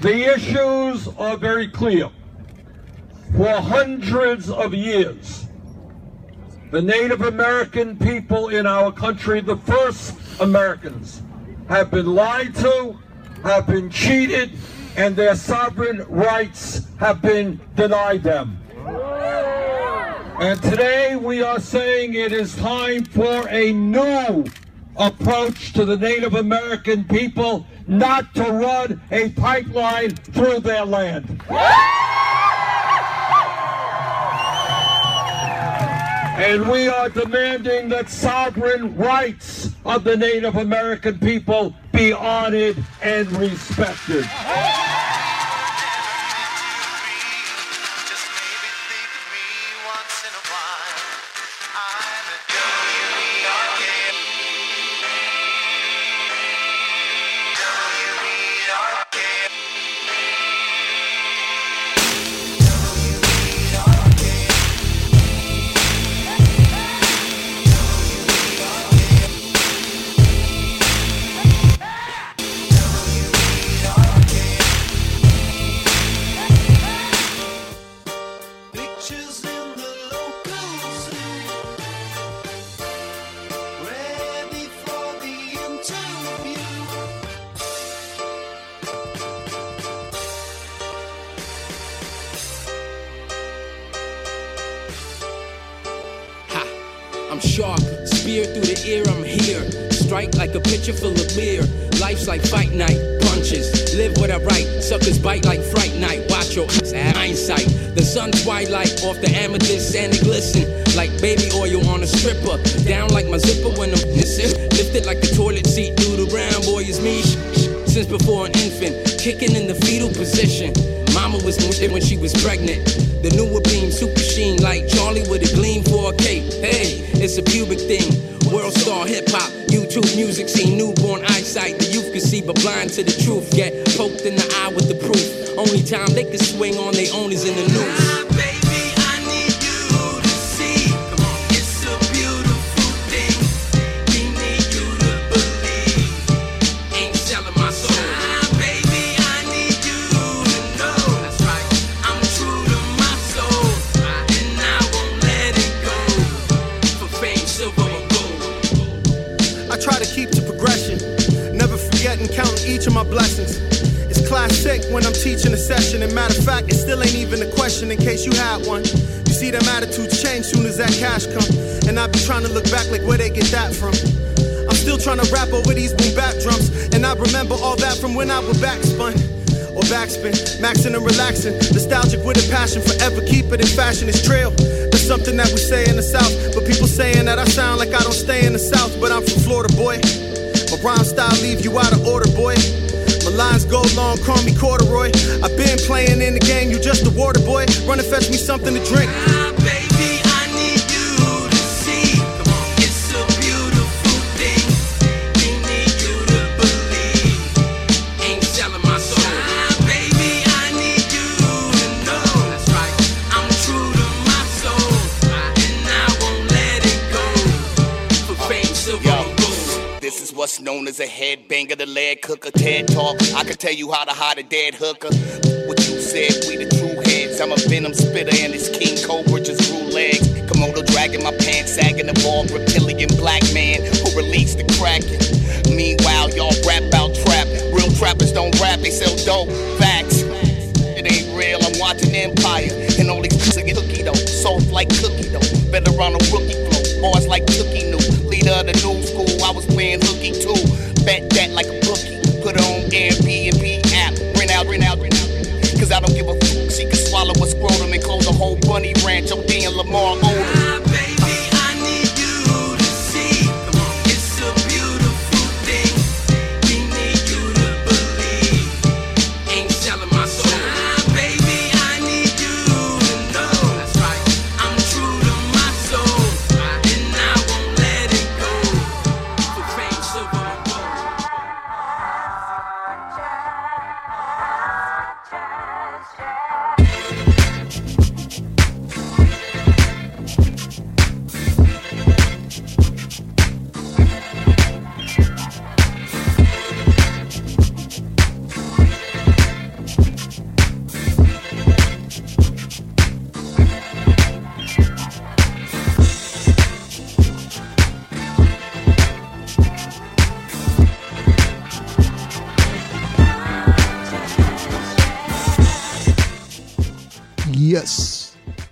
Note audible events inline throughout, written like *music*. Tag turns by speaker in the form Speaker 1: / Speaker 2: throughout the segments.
Speaker 1: The issues are very clear. For hundreds of years, the Native American people in our country, the first Americans, have been lied to, have been cheated, and their sovereign rights have been denied them. And today we are saying it is time for a new approach to the Native American people not to run a pipeline through their land. And we are demanding that sovereign rights of the Native American people be honored and respected.
Speaker 2: The
Speaker 3: sun twilight off the amethyst and it glisten like baby oil on a stripper. Down like my zipper when I'm missing. Lifted like the toilet seat through the round, boy, is me. Since before an infant, kicking in the fetal position. Mama was moving when she was pregnant. The newer beam, super sheen, like Charlie with a gleam for a cape. Hey, it's a pubic thing. World star hip hop, YouTube music scene, newborn eyesight. The youth can see, but blind to the truth. Get poked in the eye with the proof. Only time they can swing on
Speaker 4: trying to look back like where they get that from. I'm still trying to rap over these boom bap drums, and I remember all that from when I was backspun or backspin, maxing and relaxing. Nostalgic with a passion, forever keep it in fashion. It's trail. That's something that we say in the South, but people saying that I sound like I don't stay in the South, but I'm from Florida, boy. My rhyme style leave you out of order, boy. My lines go long, call me corduroy. I've been playing in the game, you just a water boy. Run and fetch me something to drink.
Speaker 5: This is what's known as a headbanger, the lead cooker, TED Talk. I can tell you how to hide a dead hooker. What you said, we the true heads. I'm a venom spitter and this King Cobra just grew legs. Komodo dragging my pants, sagging the ball, reptilian black man who released the kraken. Meanwhile, y'all rap out trap. Real trappers don't rap, they sell dope. Facts. It ain't real, I'm watching Empire. And all these get cookie though. Soft like cookie though. Better on a rookie flow. Bars like cookie new. Leader of the new bunny ranch. OD and Lamar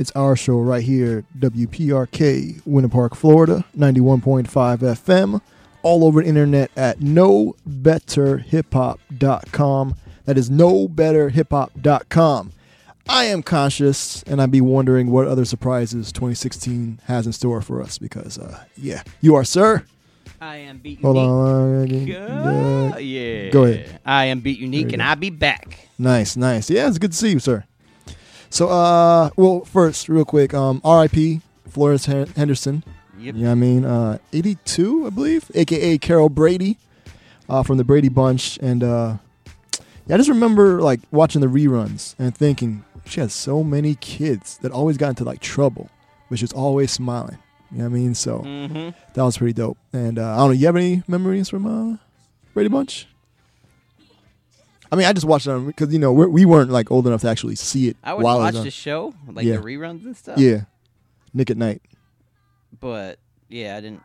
Speaker 3: it's
Speaker 6: our show right here, WPRK, Winter Park, Florida, 91.5 FM, all over the internet at knowbetterhiphop.com. That is knowbetterhiphop.com. I am conshus, and I'd be wondering what other surprises 2016 has in store for us because, uh, yeah, you are, sir.
Speaker 7: I am beat
Speaker 6: Hold
Speaker 7: unique.
Speaker 6: on.
Speaker 7: Yeah.
Speaker 6: Go ahead.
Speaker 7: I am beat unique, and
Speaker 6: go.
Speaker 7: I'll be back.
Speaker 6: Nice, nice. Yeah, it's good to see you, sir. So, uh, well, first, real quick, um, R.I.P. Florence Henderson.
Speaker 7: Yep.
Speaker 6: Yeah, I mean, uh, 82, I believe, aka Carol Brady, uh, from the Brady Bunch, and uh, yeah, I just remember like watching the reruns and thinking she had so many kids that always got into like trouble, but she was always smiling. You know what I mean? So
Speaker 7: Mm-hmm.
Speaker 6: that was pretty dope. And uh, I don't know, you have any memories from uh, Brady Bunch? I mean, I just watched it because you know we're, we weren't like old enough to actually see it
Speaker 7: I would
Speaker 6: while
Speaker 7: watch
Speaker 6: it was on.
Speaker 7: the show, like
Speaker 6: Yeah.
Speaker 7: the reruns and stuff.
Speaker 6: Yeah, Nick at Night.
Speaker 7: But yeah, I didn't.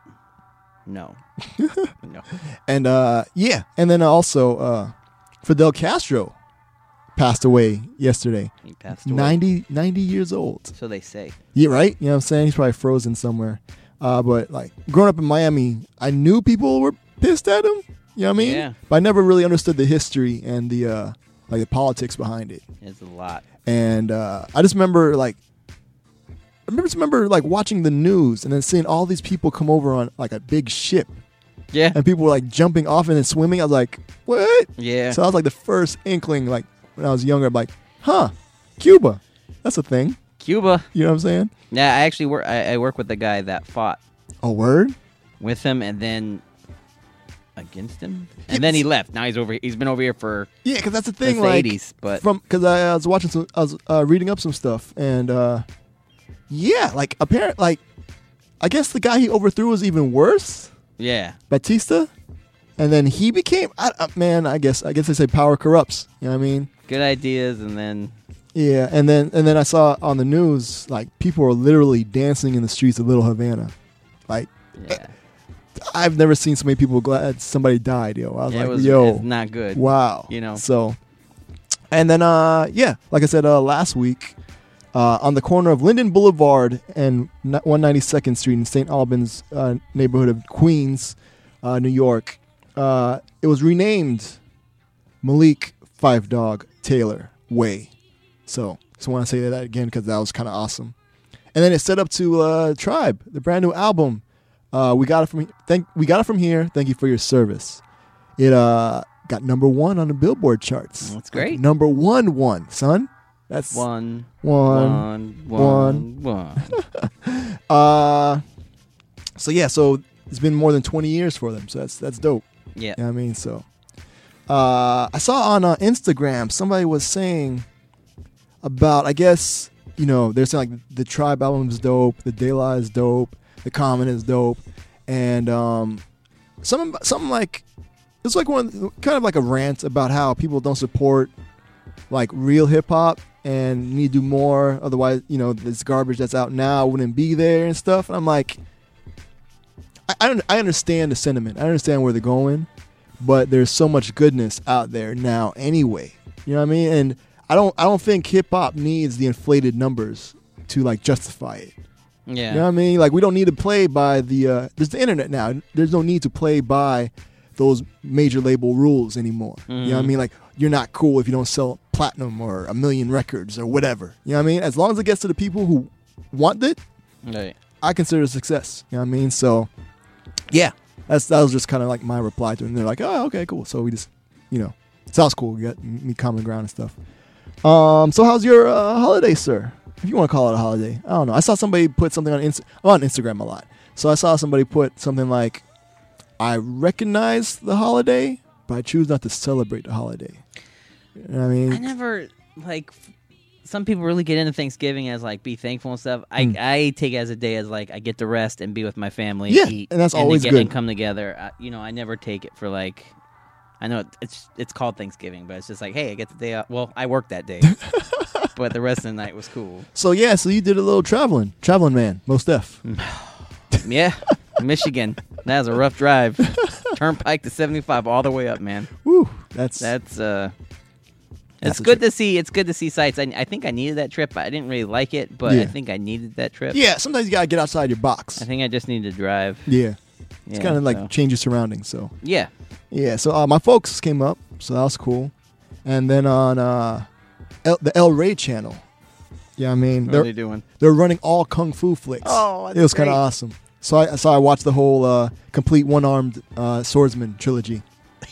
Speaker 7: No. *laughs* no.
Speaker 6: And uh, yeah, and then also uh, Fidel Castro passed away yesterday.
Speaker 7: He passed away.
Speaker 6: 90, 90 years old.
Speaker 7: So they say.
Speaker 6: Yeah, right. You know what I'm saying? He's probably frozen somewhere. Uh, but like growing up in Miami, I knew people were pissed at him. You know what I mean?
Speaker 7: Yeah.
Speaker 6: But I never really understood the history and the uh, like the politics behind it.
Speaker 7: It's a lot.
Speaker 6: And uh, I just remember like I remember just remember like watching the news and then seeing all these people come over on like a big ship
Speaker 7: Yeah.
Speaker 6: and people were like jumping off and then swimming. I was like, what?
Speaker 7: Yeah.
Speaker 6: So I was like the first inkling, like when I was younger, I'm like, huh, Cuba, that's a thing.
Speaker 7: Cuba.
Speaker 6: You know what I'm saying?
Speaker 7: Yeah, I actually work. I, I work with the guy that fought
Speaker 6: A word?
Speaker 7: with him, and then against him, and then he left. Now he's over. He's been over here for
Speaker 6: Yeah, because that's the thing.
Speaker 7: the
Speaker 6: Like,
Speaker 7: '80s, but
Speaker 6: from because I, I was watching some, I was uh, reading up some stuff, and uh, yeah, like apparent, like I guess the guy he overthrew was even worse,
Speaker 7: yeah,
Speaker 6: Batista, and then he became, I, uh, man, I guess, I guess they say power corrupts. You know what I mean?
Speaker 7: good ideas, and then
Speaker 6: Yeah, and then and then I saw on the news like people were literally dancing in the streets of Little Havana, like.
Speaker 7: yeah,
Speaker 6: I've never seen so many people glad somebody died, yo. I was
Speaker 7: Yeah,
Speaker 6: like,
Speaker 7: it was
Speaker 6: yo,
Speaker 7: not good.
Speaker 6: wow.
Speaker 7: You know.
Speaker 6: So, and then, uh, yeah, like I said uh, last week, uh, on the corner of Linden Boulevard and 192nd Street in St. Albans uh, neighborhood of Queens, uh, New York, uh, it was renamed Malik Phife Dawg Taylor Way. So, just want to say that again because that was kind of awesome. And then it's set up to uh, Tribe, the brand new album. Uh, we got it from thank we got it from here. Thank you for your service. It uh got number one on the Billboard charts.
Speaker 7: That's great.
Speaker 6: Number one, one son. That's
Speaker 7: one,
Speaker 6: one.
Speaker 7: one, one, one. *laughs*
Speaker 6: Uh, so yeah, so it's been more than twenty years for them. So that's that's dope.
Speaker 7: Yeah,
Speaker 6: You know what I mean? So, uh, I saw on uh, Instagram somebody was saying about, I guess, you know, they're saying like the Tribe album is dope, the La is dope, the Common is dope, and um, something, something like it's like one kind of like a rant about how people don't support like real hip hop and need to do more. Otherwise, you know, this garbage that's out now wouldn't be there and stuff. And I'm like, I, I, don't- I understand the sentiment. I understand where they're going, but there's so much goodness out there now anyway. You know what I mean? And I don't I don't think hip hop needs the inflated numbers to like justify it.
Speaker 7: Yeah.
Speaker 6: You know what I mean? Like we don't need to play by the uh there's the internet now. There's no need to play by those major label rules anymore. You know what I
Speaker 7: Mhm.
Speaker 6: mean? Like you're not cool if you don't sell platinum or a million records or whatever. You know what I mean? As long as it gets to the people who want it,
Speaker 7: Right.
Speaker 6: I consider it a success. You know what I mean? So, yeah, that's that was just kind of like my reply to it. And they're like, oh, okay, cool. So we just, you know, sounds cool. We got me common ground and stuff. Um, so how's your uh, holiday, sir? If you want to call it a holiday, I don't know. I saw somebody put something on Inst- I'm on Instagram a lot. So I saw somebody put something like, I recognize the holiday, but I choose not to celebrate the holiday. You know what I mean?
Speaker 7: I never like. f- Some people really get into Thanksgiving as like be thankful and stuff. I
Speaker 6: Mm.
Speaker 7: I take it as a day as like I get to rest and be with my family.
Speaker 6: Yeah,
Speaker 7: eat,
Speaker 6: and that's
Speaker 7: then
Speaker 6: always
Speaker 7: get,
Speaker 6: good.
Speaker 7: And come together. I, you know, I never take it for like. I know it's it's called Thanksgiving, but it's just like, hey, I get the day off. Well, I work that day, *laughs* but the rest of the night was cool.
Speaker 6: So yeah, so you did a little traveling, traveling man, most def. *sighs*
Speaker 7: Yeah, Michigan. That was a rough drive. *laughs* Turnpike to seventy five all the way up, man.
Speaker 6: Woo, that's
Speaker 7: That's uh, It's
Speaker 6: That's
Speaker 7: good
Speaker 6: trip.
Speaker 7: to see. It's good to see sights. I, I think I needed that trip. I didn't really like it, but I think I needed that trip.
Speaker 6: Yeah, sometimes you gotta get outside your box.
Speaker 7: I think I just needed to drive.
Speaker 6: Yeah, it's
Speaker 7: Yeah,
Speaker 6: kind of like
Speaker 7: so-
Speaker 6: change your surroundings. So
Speaker 7: Yeah.
Speaker 6: yeah, so uh, my folks came up, so that was cool. And then on uh, L- the El Rey channel, yeah, I mean
Speaker 7: What
Speaker 6: they're
Speaker 7: are they doing?
Speaker 6: they're running all kung fu flicks.
Speaker 7: Oh,
Speaker 6: it was kind of awesome. So I so I watched the whole uh, complete one armed uh, swordsman trilogy.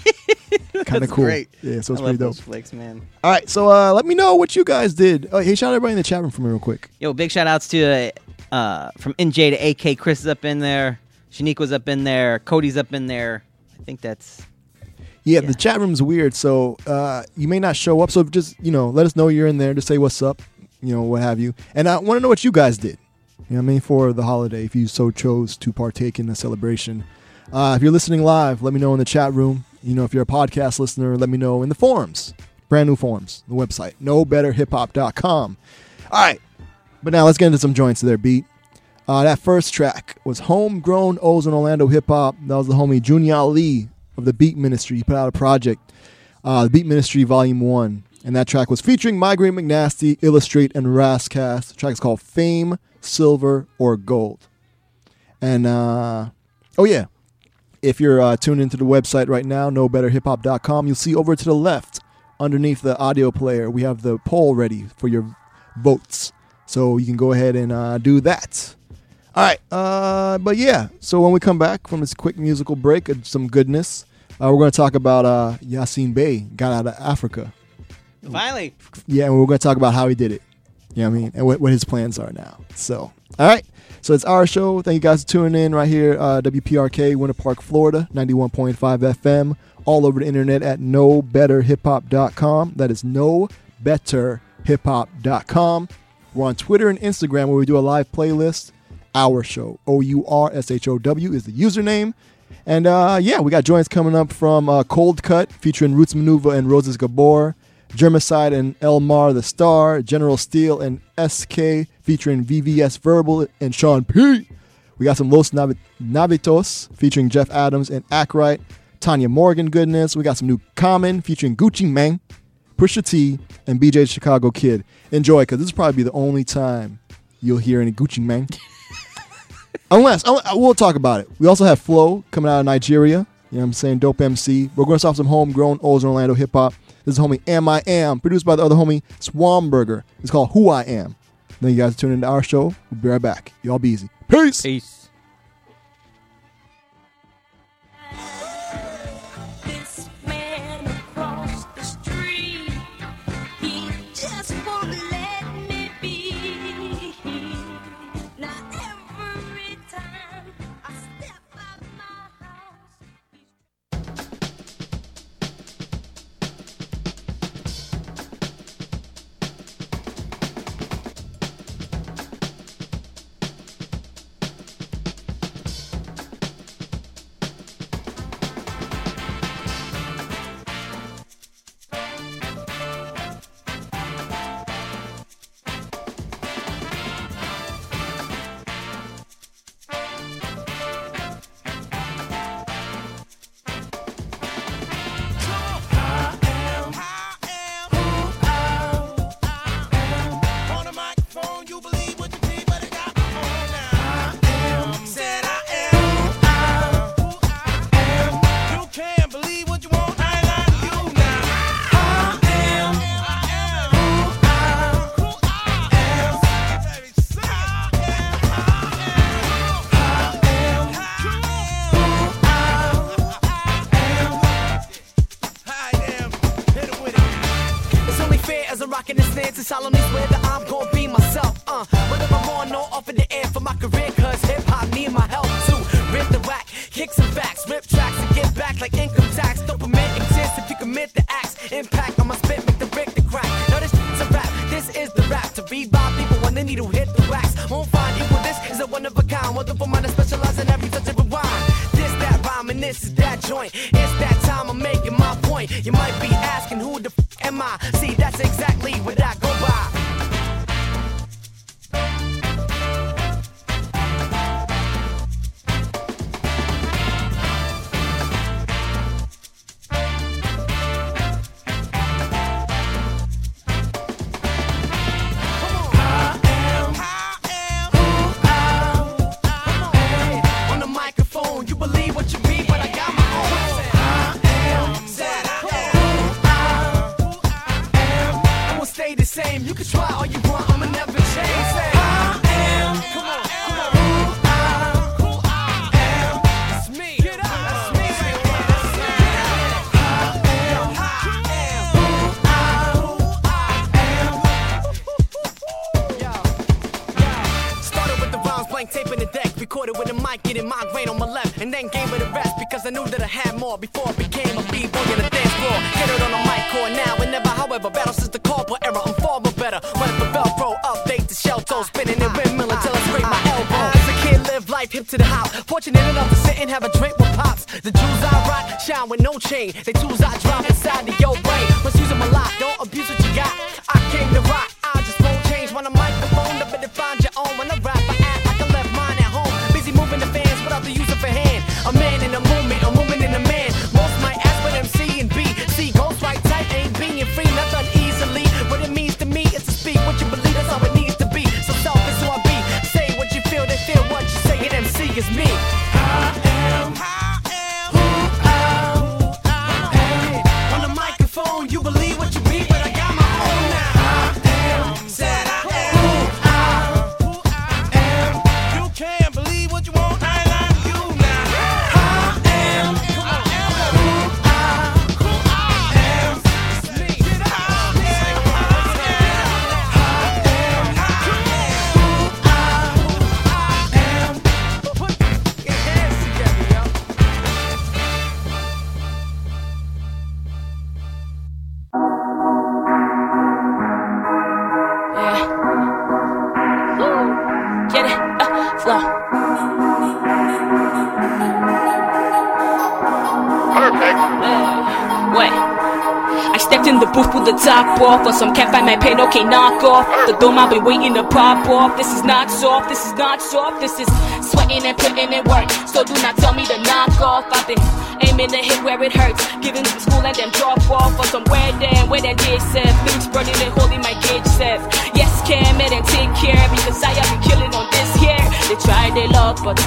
Speaker 6: *laughs* kind of cool.
Speaker 7: great.
Speaker 6: Yeah, so
Speaker 7: I
Speaker 6: it's
Speaker 7: love
Speaker 6: pretty dope.
Speaker 7: those flicks, man.
Speaker 6: All right, so uh, let me know what you guys did. Oh, hey, shout out everybody in the chat room for me real quick.
Speaker 7: Yo, big shout outs to uh, uh, from NJ to AK. Chris is up in there. Shanique was up in there. Cody's up in there. I think that's
Speaker 6: Yeah,
Speaker 7: Yeah.
Speaker 6: the chat room's weird, so uh, you may not show up. So just you know, let us know you're in there. Just say what's up, you know, what have you. And I want to know what you guys did. You know, I mean, for the holiday, if you so chose to partake in the celebration. Uh, if you're listening live, let me know in the chat room. You know, if you're a podcast listener, let me know in the forums. Brand new forums, the website, knowbetterhiphop.com. All right, but now let's get into some joints of their beat. Uh, that first track was Homegrown O's in Orlando Hip Hop. That was the homie Junior Lee of the Beat Ministry. He put out a project, uh, the Beat Ministry Volume 1. And that track was featuring MyGrane McNastee, Illustrate, and Ras Kass. The track is called Fame, Silver, or Gold. And, uh, oh yeah, if you're uh, tuned into the website right now, knowbetterhiphop.com, you'll see over to the left, underneath the audio player, we have the poll ready for your votes. So you can go ahead and uh, do that. All right, uh, but yeah. So when we come back from this quick musical break, of some goodness, uh, we're going to talk about uh, Yasiin Bey got out of Africa.
Speaker 7: finally.
Speaker 6: Yeah, and we're going to talk about how he did it. You know what I mean? And what, what his plans are now. So, all right. So it's our show. Thank you guys for tuning in right here, uh, WPRK, Winter Park, Florida, 91.5 FM, all over the internet at knowbetterhiphop.com. That is knowbetterhiphop.com. We're on Twitter and Instagram where we do a live playlist. Our show, O U R S H O W, is the username. And uh, yeah, we got joints coming up from uh, Coldcut featuring Roots Manuva and Roses Gabor, Jermiside and Lmarr the Star, General Steele and Es-K featuring VVS Verbal and Sean P. We got some Los Navi- Navitos featuring Jeff Adams and Akrite, Tanya Morgan goodness. We got some new Common featuring Gucci Mane, Pusha T, and BJ Chicago Kid. Enjoy, because this will probably be the only time you'll hear any Gucci Mane. *laughs* Unless, oh, we'll talk about it. We also have Phlow coming out of Nigeria. You know what I'm saying? Dope MC. We're going to start some homegrown in Orlando hip hop. This is homie AMiAM, produced by the other homie Swamburger. It's called Who I Am. Then you guys tune into our show. We'll be right back. Y'all be easy. Peace.
Speaker 7: Peace.
Speaker 2: This
Speaker 8: is that joint. It's that time I'm making my point. You might be asking who the f am I? See, that's exactly what
Speaker 9: chain. The tools
Speaker 10: off, or some can't find my pain, okay, knock off. The dome I've been waiting to pop off. This is not soft, this is not soft, this is sweating and putting in work. So do not tell me to knock off. I've been aiming to hit where it hurts, giving some school and then drop off for some where then, where that did set. Things burning and holding my gauge set. Yes, Cam, it and take care because I have been killing on this here. They try their luck, but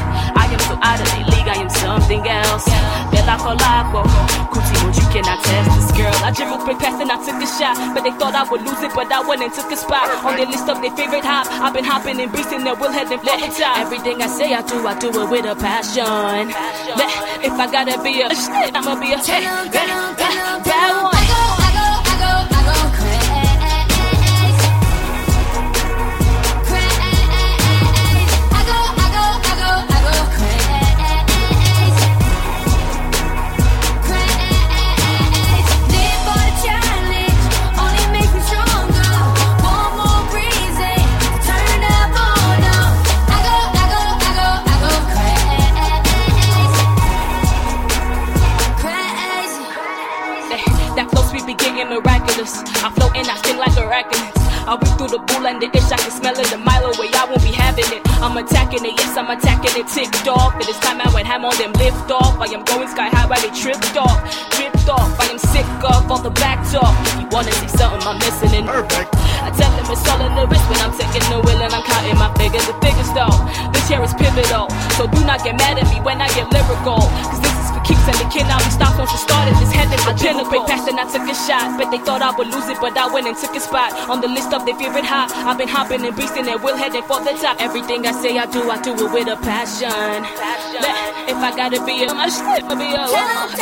Speaker 10: I so out of the league, I am something else. Bella Colaco, Kuti, what you cannot test this girl. I dribbled quick past and I took a shot, but they thought I would lose it, but I went and took a spot on their list of their favorite hop. I've been hopping and breezing their will head and the top. Everything I say, I do, I do it with a passion. If I gotta be a shit, I'ma be a bad one. Ticked off. It is time I went ham on them lift off. I am going sky high while they tripped off. Tripped off. I am sick of all the back talk. You wanna see something I'm missing in
Speaker 11: Perfect.
Speaker 10: I tell them it's all in the wrist when I'm taking the wheel and I'm counting my figures. The figures though, this here is pivotal. So do not get mad at me when I get lyrical. Cause this and the kid now he stops once it started. This heaven I dribbled quick past and I took a shot. Bet they thought I would lose it, but I went and took a spot on the list of their favorite hot. I've been hopping and beasting and will heading for the top. Everything I say I do, I do it with a passion. Let- If I gotta be a my shit, I'll be a bad one.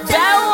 Speaker 11: Perfect.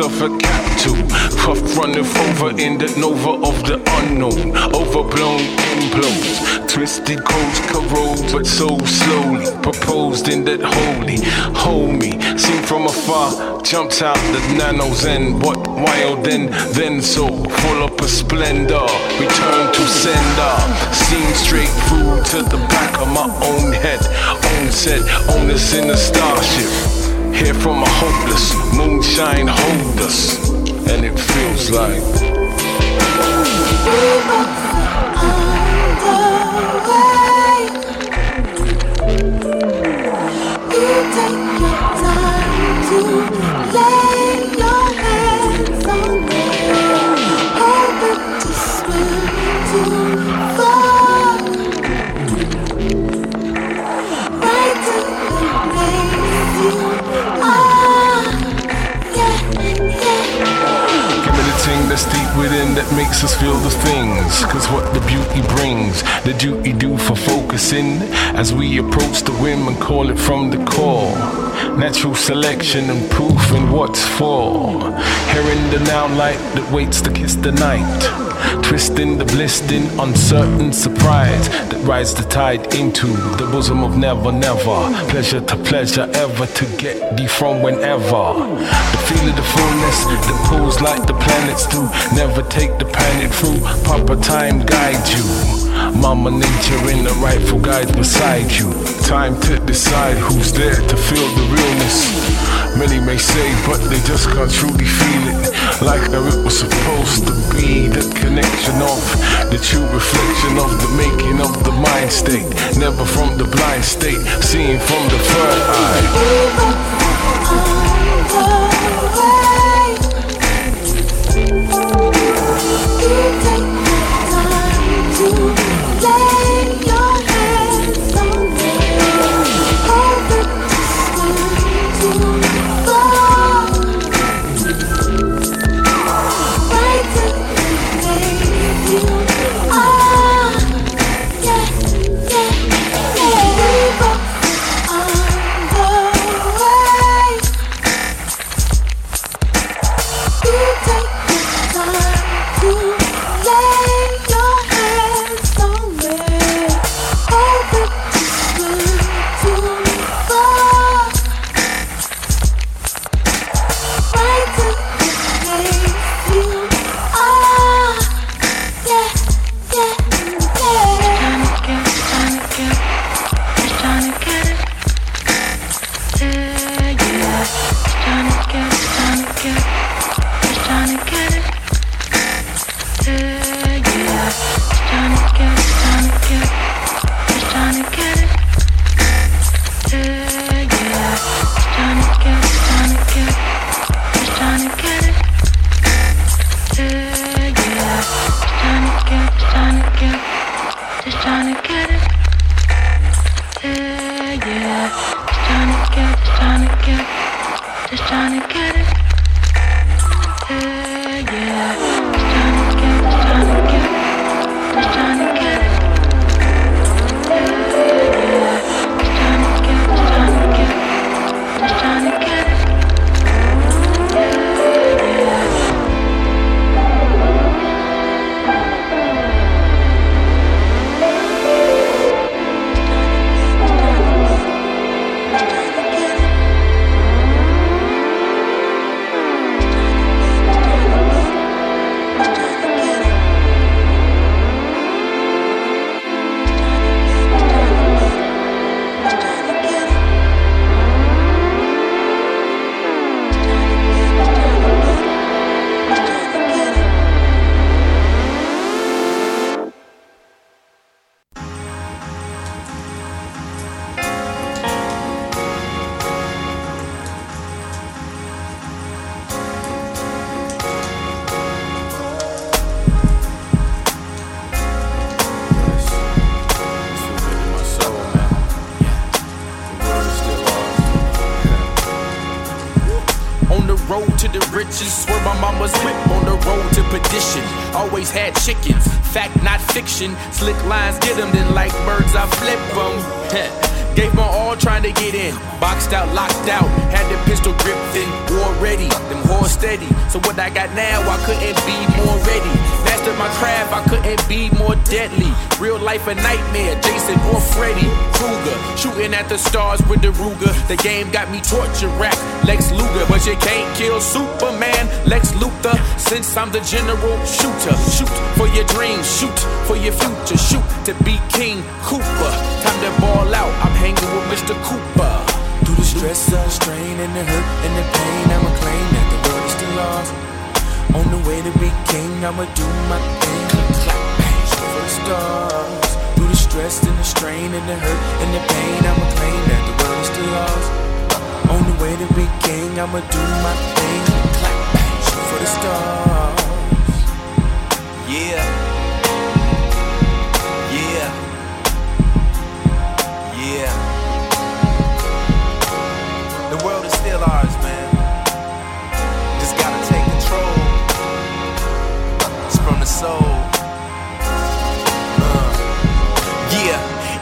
Speaker 12: Yourself a cap to, puff running over in the nova of the unknown. Overblown implodes, twisted codes corrode, but so slowly. Proposed in that holy, hold me. Seen from afar, jumped out the nanos and what wild then, then so full up a splendor. Return to sender, seen straight through to the back of my own head. Own set, own us in a starship. Here from a hopeless moonshine hold us, and it feels like. Within that makes us feel the things. Cause what the beauty brings, the duty do for focusing as we approach the whim and call it from the core. Natural selection and proof in what's for. Hearing the now light that waits to kiss the night. Twisting the bliss in uncertain surprise that rides the tide into the bosom of never, never. Pleasure to pleasure, ever to get thee from whenever. The feel of the fullness that pulls like the planets do. Never take the planet through. Proper time guide you. Mama nature in the rightful guide beside you. Time to decide who's there to feel the realness. Many may say, but they just can't truly feel it. Like it was supposed to be. The connection of the true reflection of the making of the mind state. Never from the blind state, seeing from the third eye.
Speaker 3: Lex Luger. But you can't kill Superman, Lex Luthor. Since I'm the general shooter. Shoot for your dreams, shoot for your future. Shoot to be King Cooper. Time to ball out, I'm hanging with Mr. Cooper.
Speaker 13: Through the stress the strain and the hurt and the pain, I'ma claim that the world is still lost. On the way to be king, I'ma do my thing. Clap, for the stars. Through the stress and the strain and the hurt and the pain, I'ma claim that the world is still lost. To be I'ma do my thing. Clap, shoot for the stars.
Speaker 3: Yeah. Yeah. Yeah. The world is still ours, man. Just gotta take control. It's from the soul.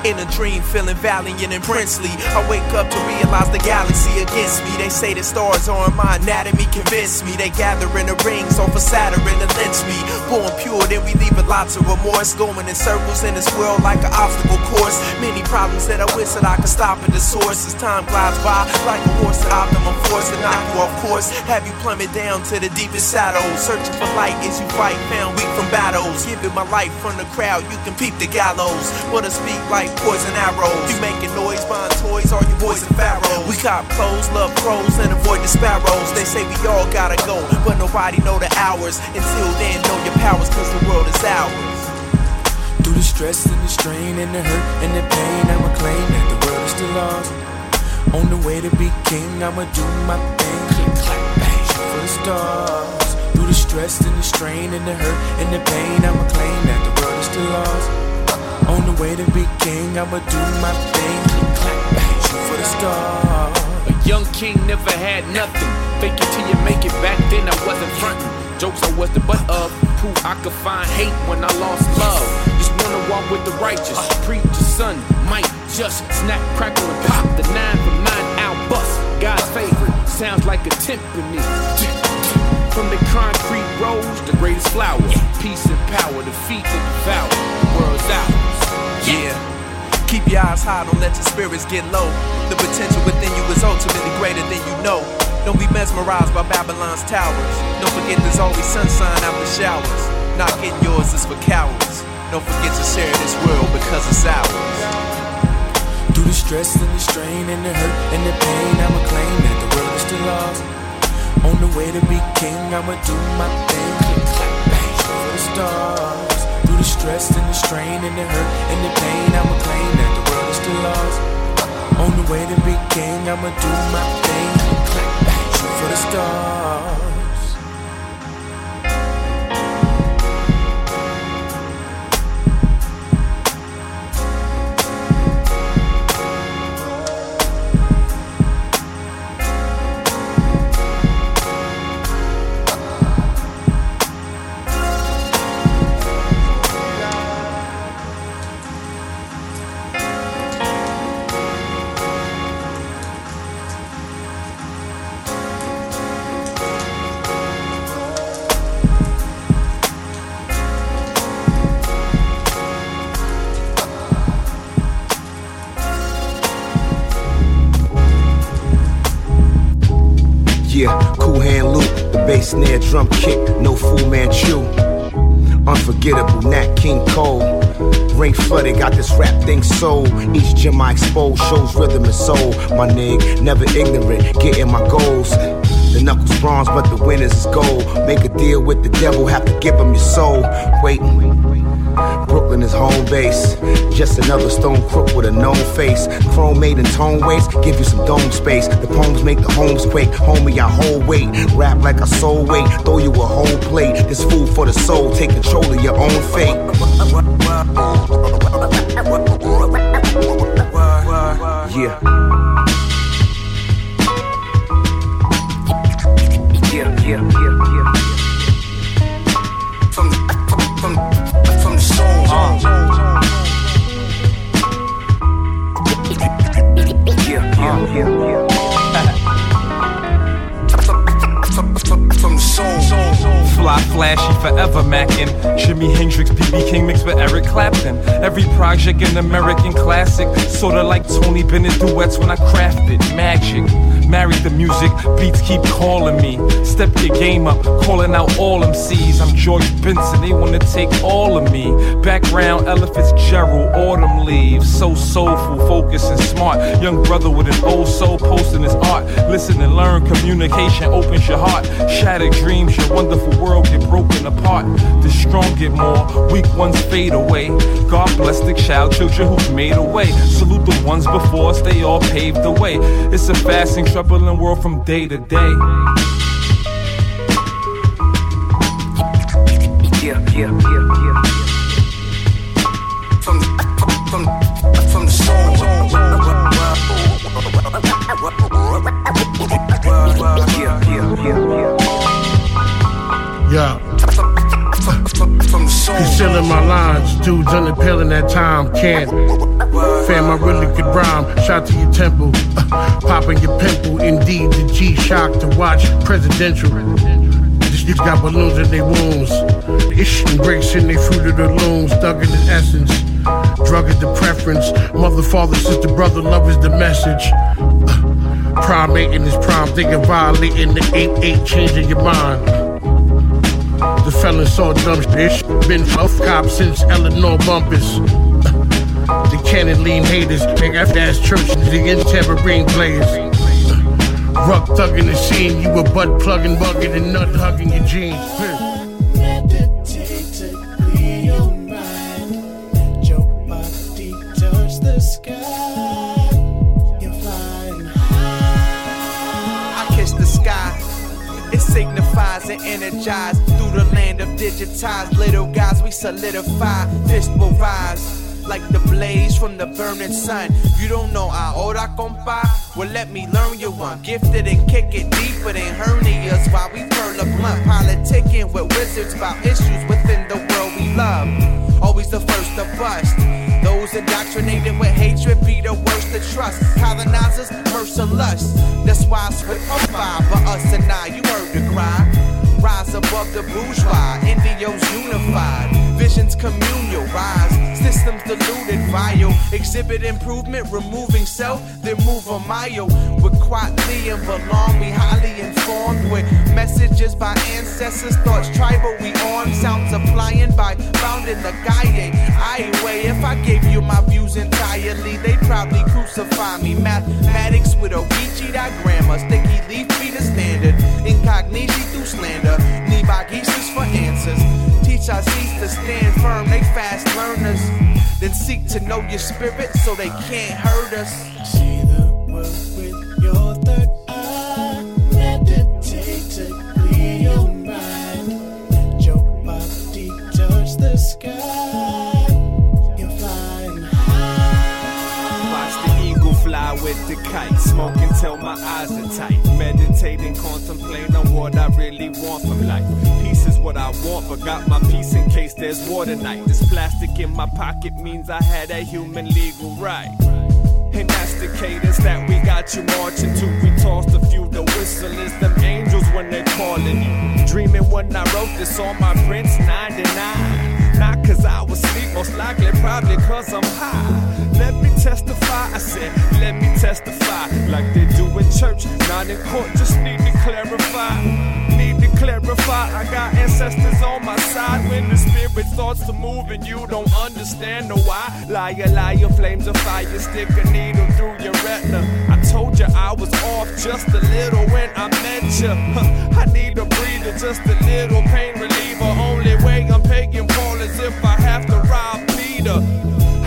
Speaker 3: In a dream, feeling valiant and princely. I wake up to realize the galaxy against me. They say the stars are in my anatomy, convince me. They gather in the rings off over Saturn to lynch me. Born pure, then we leave a lot of remorse. Going in circles in this world like an obstacle course. Many problems that I wish that I could stop at the source. As time glides by, like a horse at optimum force to knock you off course. Have you plummet down to the deepest shadows. Searching for light as you fight, found weak from battles. Giving my life from the crowd, you can peep the gallows. What I speak like poison arrows. You making noise, buying toys, are you boys and pharaohs. We cop clothes, love crows, and avoid the sparrows. They say we all gotta go, but nobody know the hours. Until then, know your powers, cause the world is ours.
Speaker 13: Through the stress and the strain and the hurt and the pain, I'ma claim that the world is still lost. On the way to be king, I'ma do my thing. Click, clap, bang, for the stars. Through the stress and the strain and the hurt and the pain, I'ma claim that the world is still lost. On the way to be king, I'ma do my thing. Shoot for the stars.
Speaker 3: A young king never had nothing. Fake it till you make it back then, I wasn't frontin'. Jokes I was the butt of. Proof I could find hate when I lost love. Just wanna walk with the righteous. Preach your son might just snap, crackle, and pop. The nine from nine out bust. God's favorite sounds like a timpani. From the concrete rose, the greatest flower. Peace and power, defeat the devour. The world's ours.
Speaker 13: Yeah. Keep your eyes high, don't let your spirits get low. The potential within you is ultimately greater than you know. Don't be mesmerized by Babylon's towers. Don't forget there's always sunshine after showers. Not getting yours is for cowards. Don't forget to share this world because it's ours. Through the stress and the strain and the hurt and the pain, I'ma claim that the world is still lost. On the way to be king, I'ma do my thing. The stars. Through the stress and the strain and the hurt and the pain, I'ma claim that the world is still lost. On the way to be king, I'ma do my thing. For the stars.
Speaker 14: Yeah, cool hand loop, the bass snare drum kick, no Fu Manchu. Unforgettable, Nat King Cole. Ring flooded, got this rap thing sold. Each gem I expose shows rhythm and soul. My nigga, never ignorant, getting my goals. The knuckles bronze, but the winners is gold. Make a deal with the devil, have to give him your soul. Wait, Brooklyn is home base. Just another stone crook with a known face. Chrome made in tone waste, give you some dome space. The poems make the homes quake. Homie, I hold weight. Rap like a soul weight. Throw you a whole plate. This food for the soul. Take control of your own fate. Yeah.
Speaker 15: From the
Speaker 2: soul.
Speaker 16: Fly flashy, forever macking. Jimi Hendrix, BB King mixed with Eric Clapton. Every project an American classic. Sorta like Tony Bennett duets when I crafted magic. Married the music, beats keep calling me. Step your game up, calling out all MCs. I'm George Benson, they wanna take all of me. Background, Ella Fitzgerald, autumn leaves. So soulful, focused and smart. Young brother with an old soul posting his art. Listen and learn, communication opens your heart. Shattered dreams, your wonderful world get broken apart. The strong get more, weak ones fade away. God bless the child children who've made a way. Salute the ones before us, they all paved the way. It's a fast and troubling world from day to day.
Speaker 2: Yeah, yeah, yeah, yeah. From, from, from the soul. Yeah,
Speaker 17: yeah. Concealing my lines, dudes unappealing that time can't. Fam, I really could rhyme. Shot to your temple, uh, popping your pimple. Indeed, the G shock to watch presidential. This niggas got balloons in their wounds. Issue breaks in their fruit of the looms, dug in the essence. Drug is the preference. Mother, father, sister, brother, love is the message. Uh, primate in this prime, thinking violating the 8-8, changing your mind. The felon saw dumb shit. Been off cop since Eleanor Bumpurs. The cannon lean haters, make after ass church, the in tambourine players. Ruck thugging the scene, you a butt plugging, bugging, and nut hugging your jeans.
Speaker 3: Signifies and energize through the land of digitized little guys. We solidify, fist will rise. Like the blaze from the burning sun. You don't know ahora, compa? Well, let me learn you one. Gifted and kick it deeper than hernias while we curl a blunt. Politicking with wizards about issues within the world we love. Always the first to bust. Those indoctrinated with hatred be the worst to trust. Colonizers, merciless. That's why I spit on fire. But us and I, you heard the cry. Rise above the bourgeois. Indios unified. Visions communal. Rise. Systems deluded, vile. Exhibit improvement, removing self, then move a mile. With quietly and belong, we highly informed with messages by ancestors, thoughts tribal. We on sounds applying by found in the Gaia. I way if I gave you my views entirely, they'd probably crucify me. Mathematics with a Ouija diagram, sticky leaf be the standard. Incognito through slander, need Bagises for answers. Teach our seats to stand firm, they fast learners. Then seek to know your spirit so they can't hurt us.
Speaker 13: See the world with your third eye. Meditate to clear your mind. Let your body touch the sky.
Speaker 18: Fly with the kite. Smoke until my eyes are tight. Meditating, contemplating on what I really want from life. Peace is what I want, but got my peace in case there's war tonight. This plastic in my pocket means I had a human legal right. And that's the cadence that we got you marching to. We tossed a few, the whistle is them when they're calling you. Dreaming when I wrote this on my Prince 99. Not cause I was sleep, most likely probably cause I'm high. Let me testify, I said, let me testify. Like they do in church, not in court, just need to clarify. Need to clarify, I got ancestors on my side. When the spirit starts to move and you don't understand the why. Liar, liar, flames of fire, stick a needle through your retina. I told you I was off just a little when I met you. I need a breather, just a little pain reliever. Only way I'm paying Paul is if I have to rob Peter.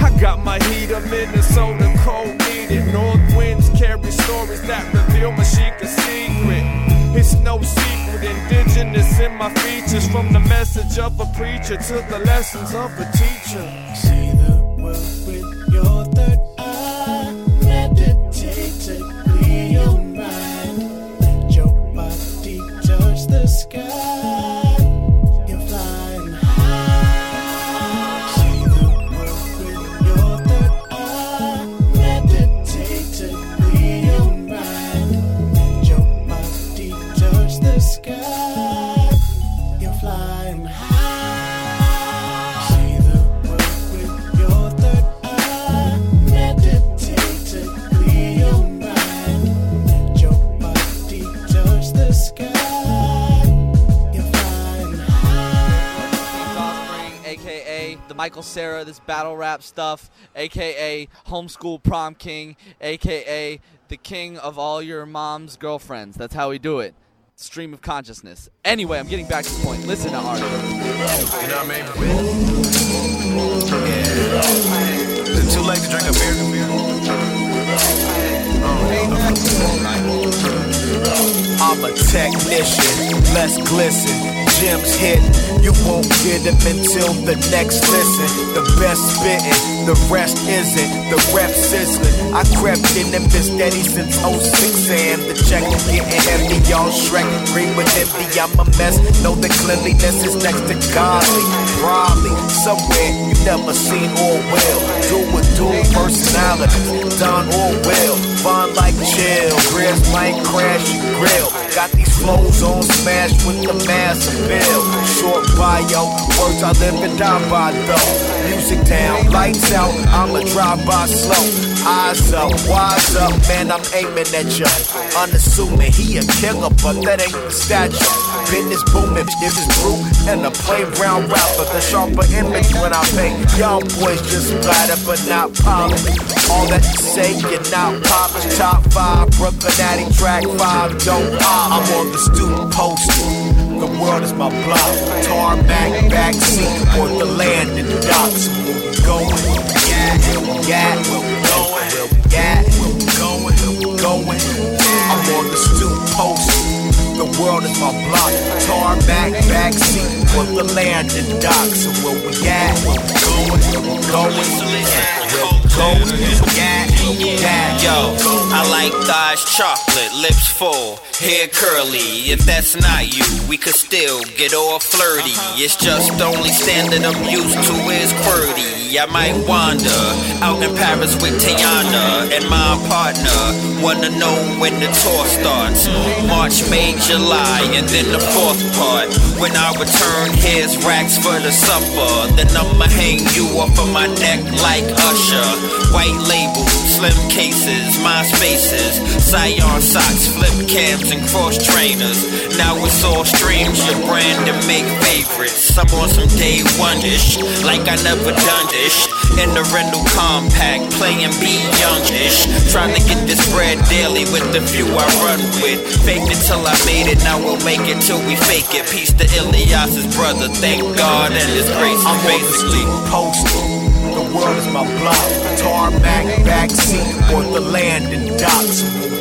Speaker 18: I got my heater, Minnesota cold needed. North winds carry stories that reveal my secret. It's no secret, indigenous in my features. From the message of a preacher to the lessons of a teacher.
Speaker 13: See the world with your third eye. Meditate to clear your mind. Let your body touch the sky.
Speaker 19: Michael Sarah, this battle rap stuff, aka homeschool prom king, aka the king of all your mom's girlfriends. That's how we do it. Stream of consciousness. Anyway, I'm getting back to the point. Listen to art.
Speaker 20: You know what I mean? Yeah. Too late to drink a beer?
Speaker 21: I'm a technician, let's glisten. Gems hit, you won't get them until the next listen. The best spitting, the rest isn't. The rep sizzling. I crept in and been steady since 06 and the check is getting heavy. Y'all Shrek, green with empty. I'm a mess. Know the cleanliness is next to godly. Probably somewhere you never seen Orwell. Do with dual personalities. Don Orwell, fun like chill. Grills might crash grill. Got these flows on smash with the massive bill. Short bio, words I live and die by though. Music down, lights out, I'ma drive by slow. Eyes up, wise up, man, I'm aiming at ya. Unassuming, he a killer, but that ain't the stature. Business booming, this is brew, and a playground rapper. The sharper image when I pay. Y'all boys just splatter, but not polished. All that to say, you're not polished. Top five, Brooklyn Natty, track five, don't pop I'm on the stoop poster. The world is my block. Tarmac, backseat, or the land the docks. Going? Yeah, yeah, going? We going? Going? I'm on the stoop poster. World is my block. Tarmac, backseat, or the land the docks. And where we at? Where we going? Where we going? Where we going? Yeah, yeah.
Speaker 22: Yo, I like thighs chocolate, lips full, hair curly. If that's not you, we could still get all flirty. It's just the only standard I'm used to is QWERTY. I might wander out in Paris with Tiana and my partner. Wanna know when the tour starts? March, May, July, and then the fourth part. When I return, here's racks for the supper. Then I'ma hang you off of my neck like Usher. White label, slim cases, my spaces, Scion socks, flip cams, and cross trainers. Now it's all streams, your brand to make favorites. I'm on some day one ish, like I never done this. In the rental compact, playing be youngish. Trying to get this bread daily with the few I run with. Faked it till I made it, now we'll make it till we fake it. Peace to Ilias's brother, thank God and his grace.
Speaker 21: I'm basically poster. The world is my block. Tarmac, backseat, or the land in docks.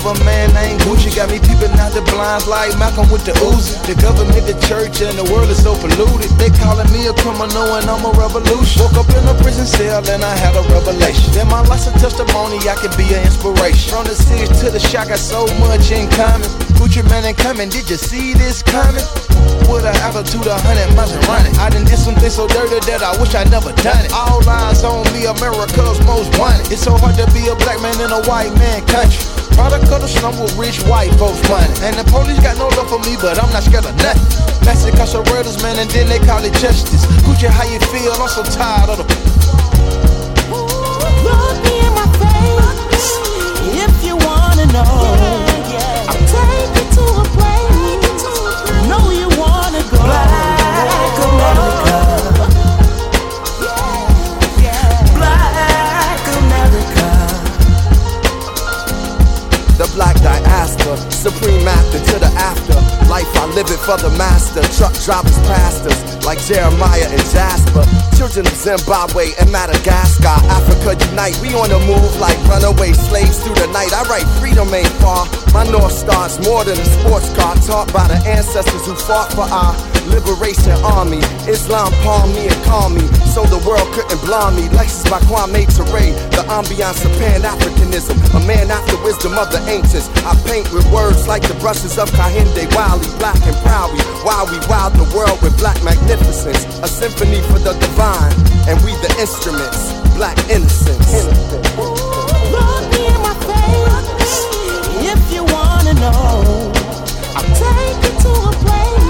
Speaker 4: of a man named Gucci. Got me peeping out the blinds like Malcolm with the Uzi. The government, the church, and the world is so polluted. They calling me a criminal and I'm a revolution. Woke up in a prison cell and I had a revelation. Then my life's a testimony, I can be an inspiration. From the six to the shot, I got so much in common. Gucci man ain't coming, did you see this coming? With an altitude of 100 miles and running. I done did something so dirty that I wish I never done it. All eyes on me, America's most wanted. It's so hard to be a black man in a white man country. Product of the slum with rich white folks money. And the police got no love for me, but I'm not scared of nothing. That's it, cause murders, man, and then they call it justice. Gucci, how you feel? I'm so tired of the. Drivers, pastors, like Jeremiah and Jasper. Children of Zimbabwe and Madagascar. Africa unite, we on the move like runaway slaves through the night. I write freedom ain't far. My North Star's more than a sports car. Taught by the ancestors who fought for our liberation army. Islam palm me and call me, so the world couldn't blind me. Lexus by Kwame Ture, the ambiance of Pan-Africanism. A man after wisdom of the ancients. I paint with words like the brushes of Kehinde Wiley, black and proud. While we wild the world with black magnificence. A symphony for the divine, and we the instruments. Black innocence.
Speaker 13: Me in my face if you wanna know. I'll take you to a place.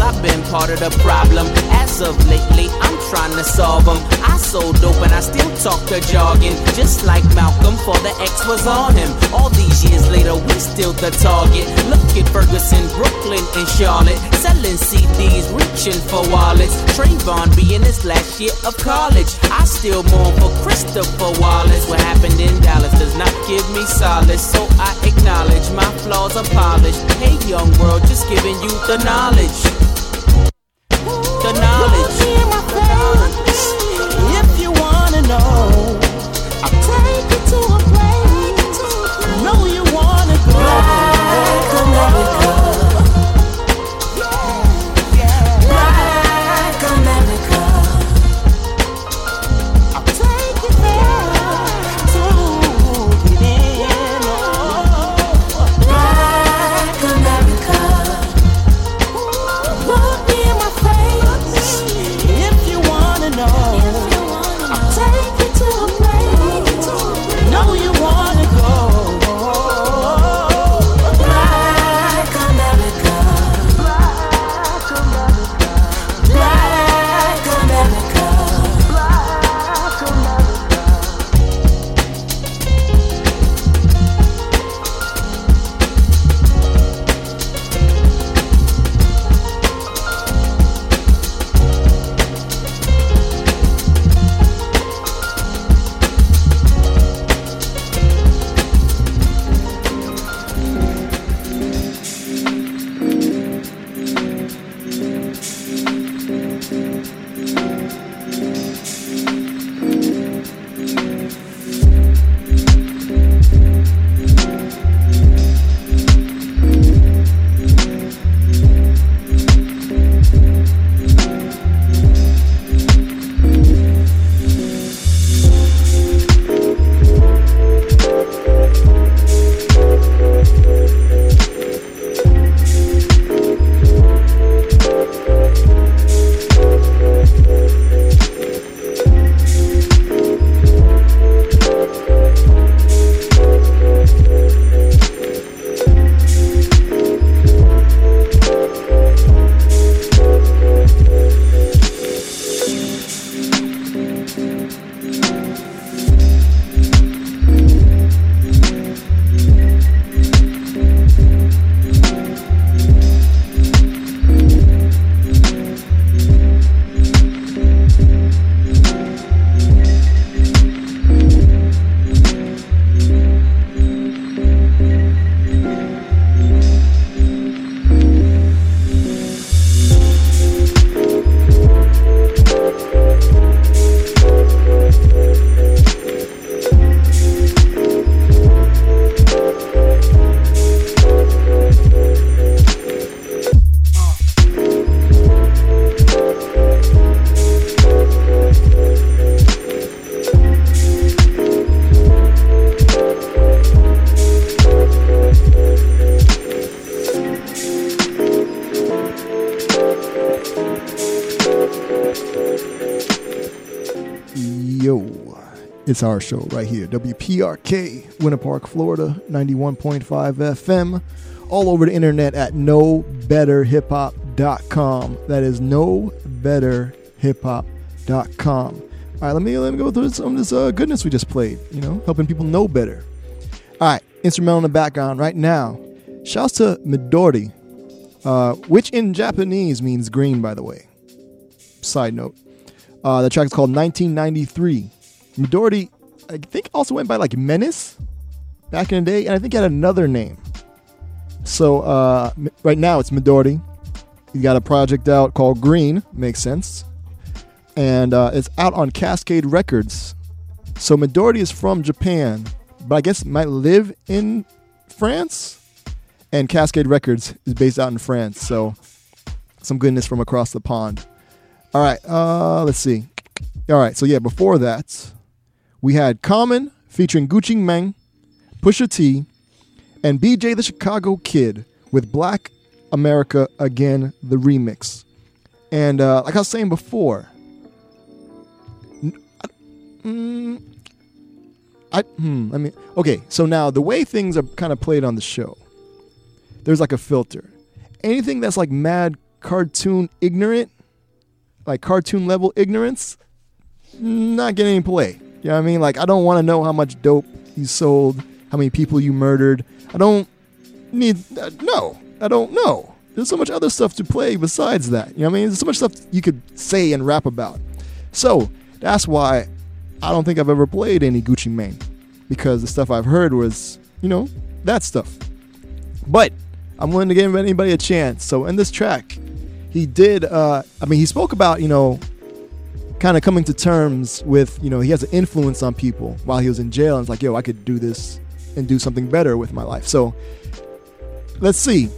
Speaker 23: been part of the problem. As of lately, I'm trying to solve them. I sold dope and I still talk to jargon. Just like Malcolm, for the X was on him. All these years later, we still the target. Look at Ferguson, Brooklyn, and Charlotte. Selling CDs, reaching for wallets. Trayvon being his last year of college. I still mourn for Christopher Wallace. What happened in Dallas does not give me solace. So I acknowledge my flaws are polished. Hey, young world, just giving you the knowledge. Knowledge.
Speaker 6: It's our show right here. WPRK, Winter Park, Florida, 91.5 FM. All over the internet at knowbetterhiphop.com. That is knowbetterhiphop.com. All right, let me let me go through some of this uh, goodness we just played. You know, helping people know better. All right, instrumental in the background right now. Shouts to Midori. uh, which in Japanese means green, by the way. Side note. Uh, the track is called 1993. Midori, I think, also went by like Menace back in the day, and I think he had another name. So uh, right now it's Midori. He got a project out called Green, makes sense, and uh, it's out on Cascade Records. So Midori is from Japan, but I guess might live in France. And Cascade Records is based out in France, so some goodness from across the pond. All right, uh, let's see. All right, so yeah, before that, we had Common featuring Gucci Mane, Pusha T, and BJ the Chicago Kid with Black America Again, the remix. And uh, like I was saying before, I- mm, I hmm, I mean, okay. So now the way things are kind of played on the show, there's like a filter. Anything that's like mad cartoon ignorant, like cartoon level ignorance, not getting any play. You know what I mean? Like I don't want to know how much dope you sold, how many people you murdered. I don't need uh, no. I don't know. There's so much other stuff to play besides that. You know what I mean? There's so much stuff you could say and rap about. So that's why I don't think I've ever played any Gucci Mane because the stuff I've heard was, you know, that stuff. But I'm willing to give anybody a chance. So in this track, he did. Uh, I mean, he spoke about you know, kind of coming to terms with you know he has an influence on people while he was in jail, and it's like, yo, I could do this and do something better with my life. So let's see.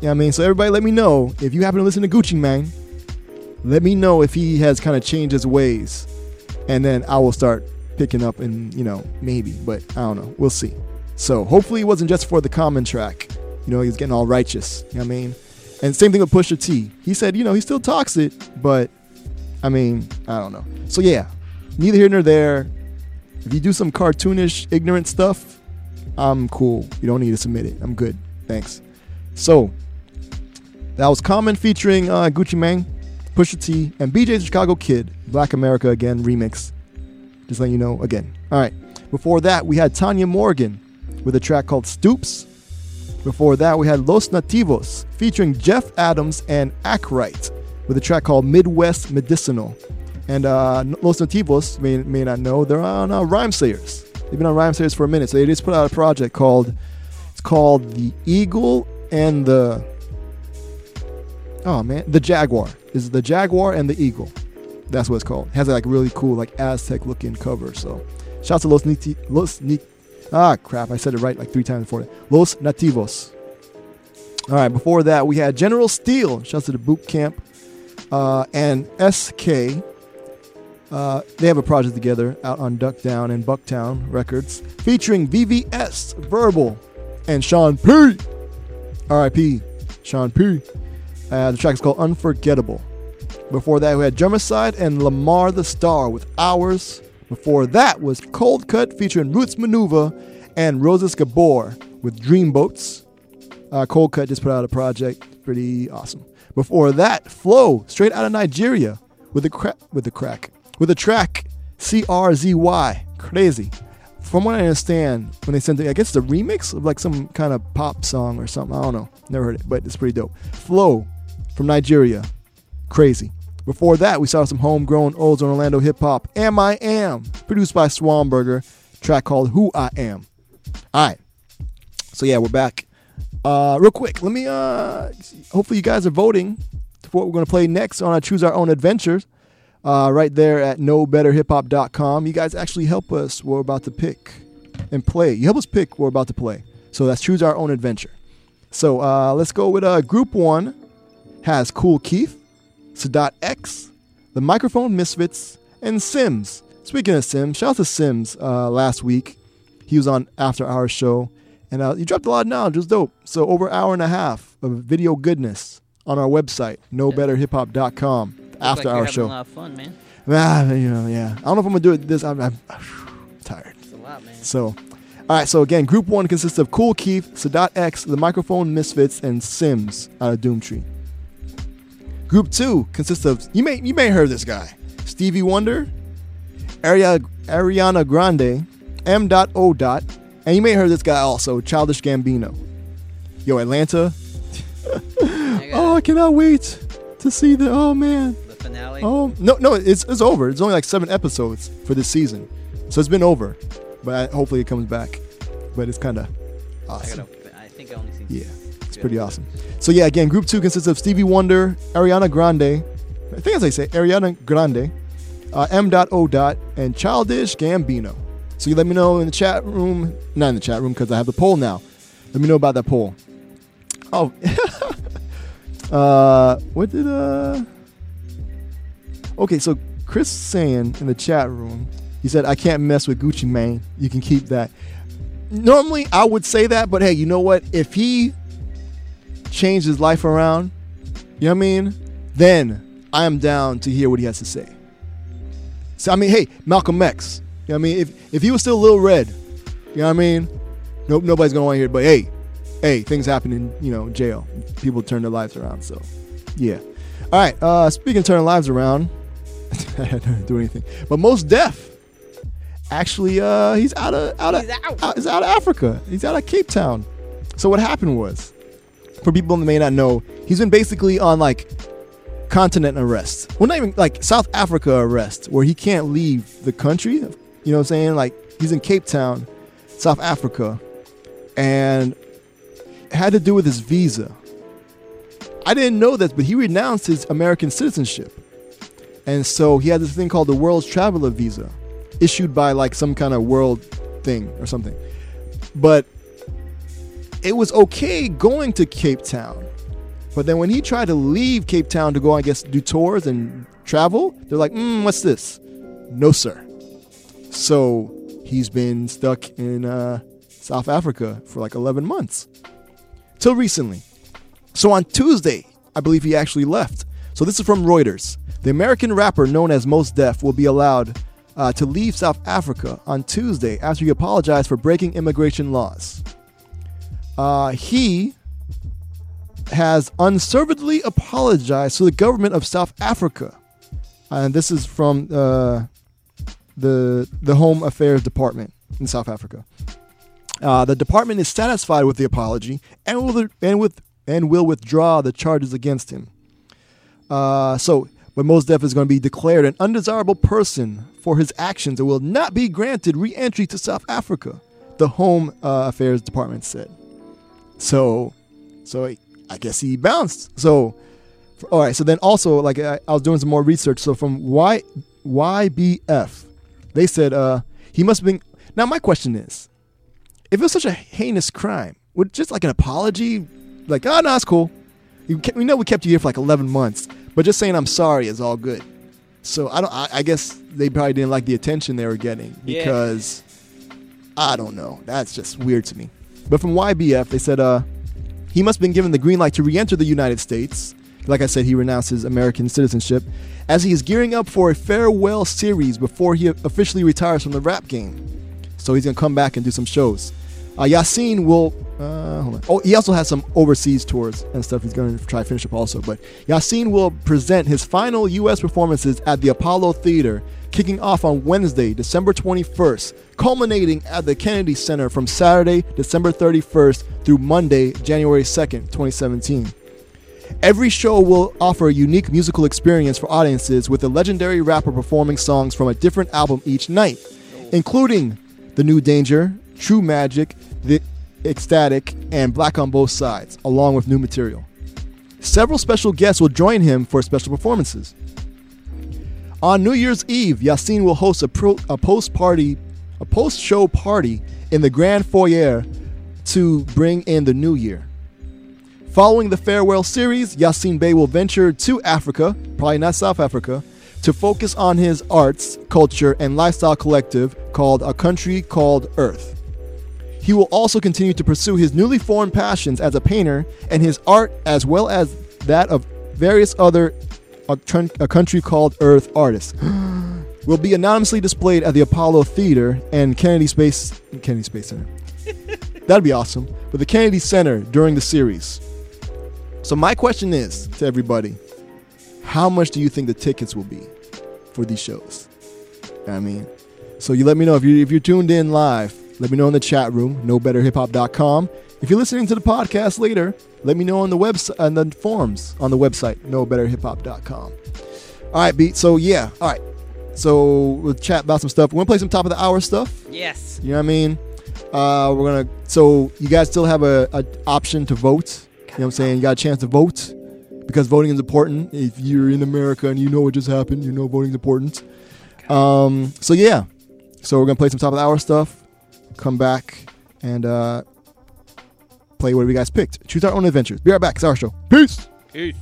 Speaker 6: Yeah, I mean, so everybody, let me know if you happen to listen to Gucci Mane. Let me know if he has kind of changed his ways, and then I will start picking up and you know maybe, but I don't know. We'll see. So hopefully it wasn't just for the common track. You know, he's getting all righteous. You know what I mean? And same thing with Pusha T. He said, you know, he still talks it, but I mean, I don't know. So yeah, neither here nor there. If you do some cartoonish, ignorant stuff, I'm cool. You don't need to submit it. I'm good. Thanks. So that was Common featuring uh, Gucci Mane, Pusha T, and BJ's Chicago Kid, Black America Again remix. Just letting you know again. All right. Before that, we had Tanya Morgan with a track called Stoops. Before that, we had Los Nativos featuring Jeff Adams and Akrite with a track called Midwest Medicinal. And uh, Los Nativos may, may not know they're on uh, Rhymesayers. They've been on Rhymesayers for a minute, so they just put out a project called it's called the Eagle and the oh man the Jaguar. Is the Jaguar and the Eagle. That's what it's called. It has like really cool like Aztec looking cover. So shouts to Los Niti- Los Ni- Ah crap, I said it right like three times before. Los Nativos. All right, before that we had General Steele. Shouts to the boot camp. Uh, and Es-K. Uh, they have a project together out on Duck Down and Bucktown Records featuring VVS, Verbal, and Sean P. R.I.P. Sean P. Uh, the track is called Unforgettable. Before that, we had Jermiside and Lmarr the Star with Hours. Before that was Coldcut featuring Roots Manuva and Roses Gabor with Dreamboats. Uh, Coldcut just put out a project, pretty awesome. Before that, Phlow, straight out of Nigeria, with the cra- with the crack, with the track CRZY, crazy. From what I understand, when they sent it, I guess it's a remix of like some kind of pop song or something. I don't know, never heard it, but it's pretty dope. Phlow, from Nigeria, crazy. Before that, we saw some homegrown olds old Orlando hip hop. AMiAM, produced by Swamburger, track called Who I Am. All right, so yeah, we're back. Uh, real quick, let me. Uh, hopefully, you guys are voting for what we're going to play next on our Choose Our Own Adventures. Uh, right there at knowbetterhiphop.com. You guys actually help us. We're about to pick and play. You help us pick we're about to play. So that's Choose Our Own Adventure. So uh, let's go with uh, Group One. Has Kool Keith, Sadat X, the Microphone Misfitz, and Sims. Speaking of Sims, shout out to Sims uh, last week. He was on After Our Show, and uh, he dropped a lot of knowledge. It was dope. So over an hour and a half of video goodness on our website, knowbetterhiphop.com. After
Speaker 7: like
Speaker 6: our show.
Speaker 7: a lot of fun, man.
Speaker 6: Ah, you know, yeah. I don't know if I'm gonna do it this. I'm, I'm *sighs* tired.
Speaker 7: It's a lot, man.
Speaker 6: So, all right. So again, Group One consists of Kool Keith, Sadat X, the Microphone Misfitz, and Sims out of Doomtree. Group Two consists of you may you may have heard this guy, Stevie Wonder, Aria, Ariana Grande, M. Dot O. Dot, and you may have heard this guy also, Childish Gambino. Yo, Atlanta. *laughs* Oh, I cannot wait to see the. Oh man.
Speaker 7: The finale.
Speaker 6: Oh no, no, it's it's over. It's only like seven episodes for this season, so it's been over. But I, hopefully it comes back. But it's kind of
Speaker 7: I,
Speaker 6: awesome.
Speaker 7: gotta, I think I only seen.
Speaker 6: Yeah, it's pretty awesome. So yeah, again, Group Two consists of Stevie Wonder, Ariana Grande, I think as I say, Ariana Grande, uh, M. Dot O. Dot, and Childish Gambino. So you let me know in the chat room, not in the chat room because I have the poll now. Let me know about that poll. Oh, *laughs* uh, what did uh? Okay, so Chris saying in the chat room, he said, "I can't mess with Gucci Mane. You can keep that." Normally, I would say that, but hey, you know what? If he changed his life around, you know what I mean? Then I am down to hear what he has to say. So I mean, hey, Malcolm X. You know what I mean? If if he was still a little red, you know what I mean? Nope, nobody's gonna want to hear it. But hey, hey, things happen in you know jail. People turn their lives around. So, yeah. All right. Uh, speaking of turning lives around, *laughs* I didn't do anything. But most deaf. Actually, uh, he's out of out of out. he's out of Africa. He's out of Cape Town. So what happened was, for people that may not know, he's been basically on like continent arrest. Well, not even like South Africa arrest, where he can't leave the country. You know what I'm saying? Like he's in Cape Town, South Africa, and had to do with his visa. I didn't know this, but he renounced his American citizenship. And so he had this thing called the World's Traveler Visa, issued by like some kind of world thing or something. But it was okay going to Cape Town. But then when he tried to leave Cape Town to go, I guess, do tours and travel, they're like, mm, what's this? No, sir. So he's been stuck in uh, South Africa for like 11 months. Till recently. So on Tuesday, I believe he actually left. So this is from Reuters. The American rapper known as Mos Def will be allowed uh, to leave South Africa on Tuesday after he apologized for breaking immigration laws. Uh, he has unservedly apologized to the government of South Africa. And this is from uh, the the Home Affairs Department in South Africa. Uh, the department is satisfied with the apology and will and with and will withdraw the charges against him. Uh, so, but Mos Def is going to be declared an undesirable person for his actions and will not be granted re-entry to South Africa. The Home uh, Affairs Department said. So, so I guess he bounced. So, all right. So then also, like I, I was doing some more research. So from Y YBF, they said uh, he must have been. Now my question is, if it was such a heinous crime, would just like an apology, like oh no, it's cool. You ke- we know we kept you here for like eleven months, but just saying I'm sorry is all good. So I don't. I, I guess they probably didn't like the attention they were getting
Speaker 7: Yeah.
Speaker 6: because I don't know. That's just weird to me. But from YBF, they said uh, he must have been given the green light to re-enter the United States. Like I said, he renounced his American citizenship as he is gearing up for a farewell series before he officially retires from the rap game. So he's gonna come back and do some shows. Uh, Yasiin will. Uh, hold on. Oh, he also has some overseas tours and stuff. He's gonna try to finish up also. But Yasiin will present his final U.S. performances at the Apollo Theater, kicking off on Wednesday, December 21st, culminating at the Kennedy Center from Saturday, December 31st through Monday, January 2nd, 2017. Every show will offer a unique musical experience for audiences with the legendary rapper performing songs from a different album each night, including The New Danger, True Magic, The Ecstatic, and Black on Both Sides, along with new material. Several special guests will join him for special performances. On New Year's Eve, Yasiin will host a, pro, a post party, a post show party in the Grand Foyer to bring in the new year. Following the farewell series, Yasiin Bey will venture to Africa, probably not South Africa, to focus on his arts, culture, and lifestyle collective called A Country Called Earth. He will also continue to pursue his newly formed passions as a painter and his art, as well as that of various other A, a Country Called Earth artists. *gasps* will be anonymously displayed at the Apollo Theater and Kennedy Space Kennedy Space Center. *laughs* That'd be awesome. But the Kennedy Center during the series. So my question is to everybody, how much do you think the tickets will be for these shows? I mean, so you let me know if you if you're tuned in live Let me know in the chat room, knowbetterhiphop.com. If you're listening to the podcast later, let me know on the website on the forums on the website, knowbetterhiphop.com. All right, beat. So yeah, all right. So we'll chat about some stuff. We're gonna play some top of the hour stuff.
Speaker 7: Yes.
Speaker 6: You know what I mean? Uh, we're gonna. So you guys still have a, a option to vote. You know what I'm saying? You got a chance to vote because voting is important. If you're in America and you know what just happened, you know voting is important. Um, so yeah. So we're gonna play some top of the hour stuff. Come back and uh, play whatever you guys picked. Choose our own adventures. Be right back. It's our show. Peace.
Speaker 7: Peace.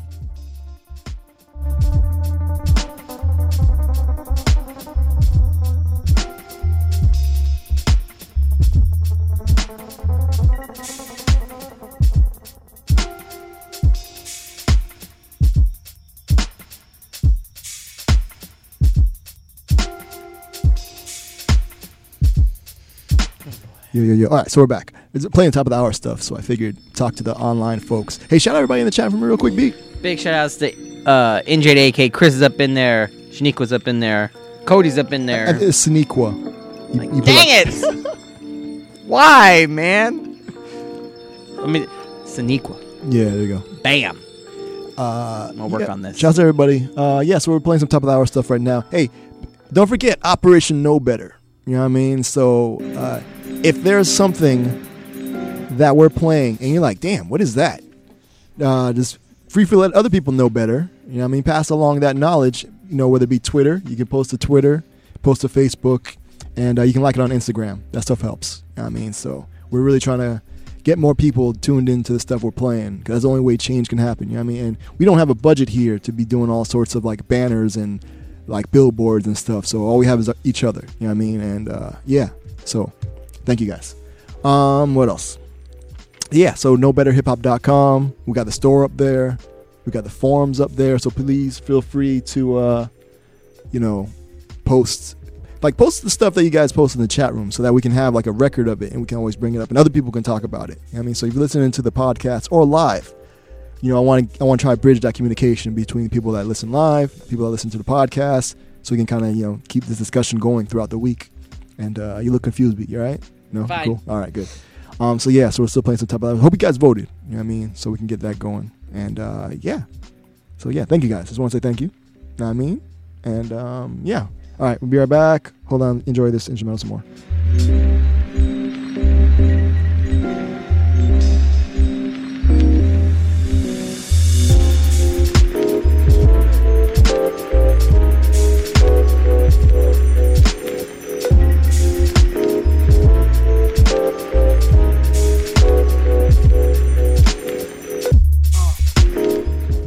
Speaker 6: Yo, yo, yo. All right, so we're back. It's playing top of the hour stuff, so I figured talk to the online folks. Hey, shout out everybody in the chat from a real quick beat.
Speaker 7: Big shout outs to uh, NJ Chris is up in there. Shaniqua's up in there. Cody's up in there.
Speaker 6: It's Sneakwa. You- you
Speaker 7: Dang it! *laughs* Why, man? I mean, Saniqua.
Speaker 6: Yeah, there you go.
Speaker 7: Bam.
Speaker 6: Uh,
Speaker 7: I'll work
Speaker 6: yeah.
Speaker 7: on this.
Speaker 6: Shouts to everybody. Uh, yeah, so we're playing some top of the hour stuff right now. Hey, don't forget Operation Know Better. You know what I mean? So uh, if there's something that we're playing and you're like, damn, what is that? Uh, just free for let other people know better. You know what I mean? Pass along that knowledge. You know, whether it be Twitter, you can post to Twitter, post to Facebook, and uh, you can like it on Instagram. That stuff helps. You know what I mean? So we're really trying to get more people tuned into the stuff we're playing because that's the only way change can happen. You know what I mean? And we don't have a budget here to be doing all sorts of like banners and like billboards and stuff. So all we have is each other. You know what I mean? And uh, yeah. So thank you guys. Um, what else? Yeah, so knowbetterhiphop.com. We got the store up there. We got the forums up there. So please feel free to uh, you know, post like post the stuff that you guys post in the chat room so that we can have like a record of it and we can always bring it up and other people can talk about it. You know I mean, so if you're listening to the podcast or live, you know, I want to I want to try to bridge that communication between people that listen live, people that listen to the podcast, so we can kind of you know keep this discussion going throughout the week. And uh, you look confused, B. You all right? No,
Speaker 7: Fine.
Speaker 6: cool. All right, good. Um, so yeah, so we're still playing some top of Hope you guys voted. You know what I mean? So we can get that going. And uh, yeah, so yeah, thank you guys. Just want to say thank you. you. Know what I mean? And um, yeah. All right, we'll be right back. Hold on, enjoy this instrumental some more.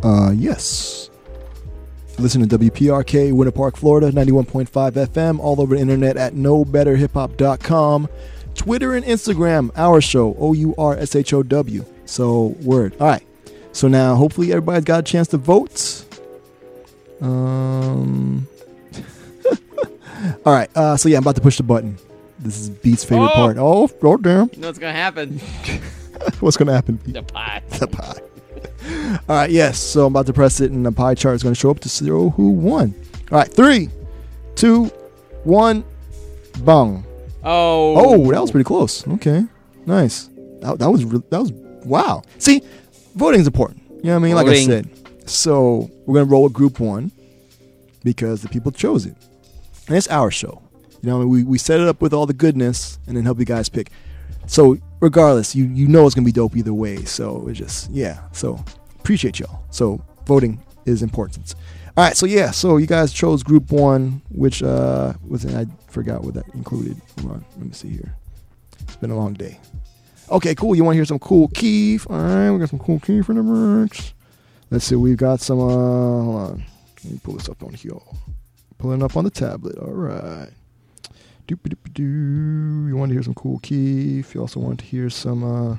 Speaker 6: Uh, yes. Listen to WPRK, Winter Park, Florida, 91.5 FM, all over the internet at knowbetterhiphop.com. Twitter and Instagram, our show, O U R S H O W. So, word. All right. So now, hopefully, everybody's got a chance to vote. Um. *laughs* all right. Uh, so, yeah, I'm about to push the button. This is Beat's favorite
Speaker 7: Oh!
Speaker 6: part. Oh, oh, damn.
Speaker 7: You know what's gonna happen? *laughs*
Speaker 6: What's going to happen?
Speaker 7: the pie.
Speaker 6: The pie. All right, yes. So I'm about to press it, and the pie chart is going to show up to zero who won. All right, three, two, one, bung.
Speaker 7: Oh.
Speaker 6: Oh, that was pretty close. Okay, nice. That, that was re- that was wow. See, voting is important. You know what I mean? Like I said. So we're gonna roll with group one because the people chose it, and it's our show. You know, we we set it up with all the goodness, and then help you guys pick. So regardless, you you know it's gonna be dope either way. So it's just yeah. So appreciate y'all. So voting is important. All right. So yeah. So you guys chose group one, which uh was I forgot what that included. Hold on. Let me see here. It's been a long day. Okay, cool. You want to hear some cool Keef? All right, we got some cool Keef in the mix. Let's see. We've got some. Uh, hold on. Let me pull this up on here. Pulling up on the tablet. All right. You want to hear some Kool Keith? You also want to hear some. uh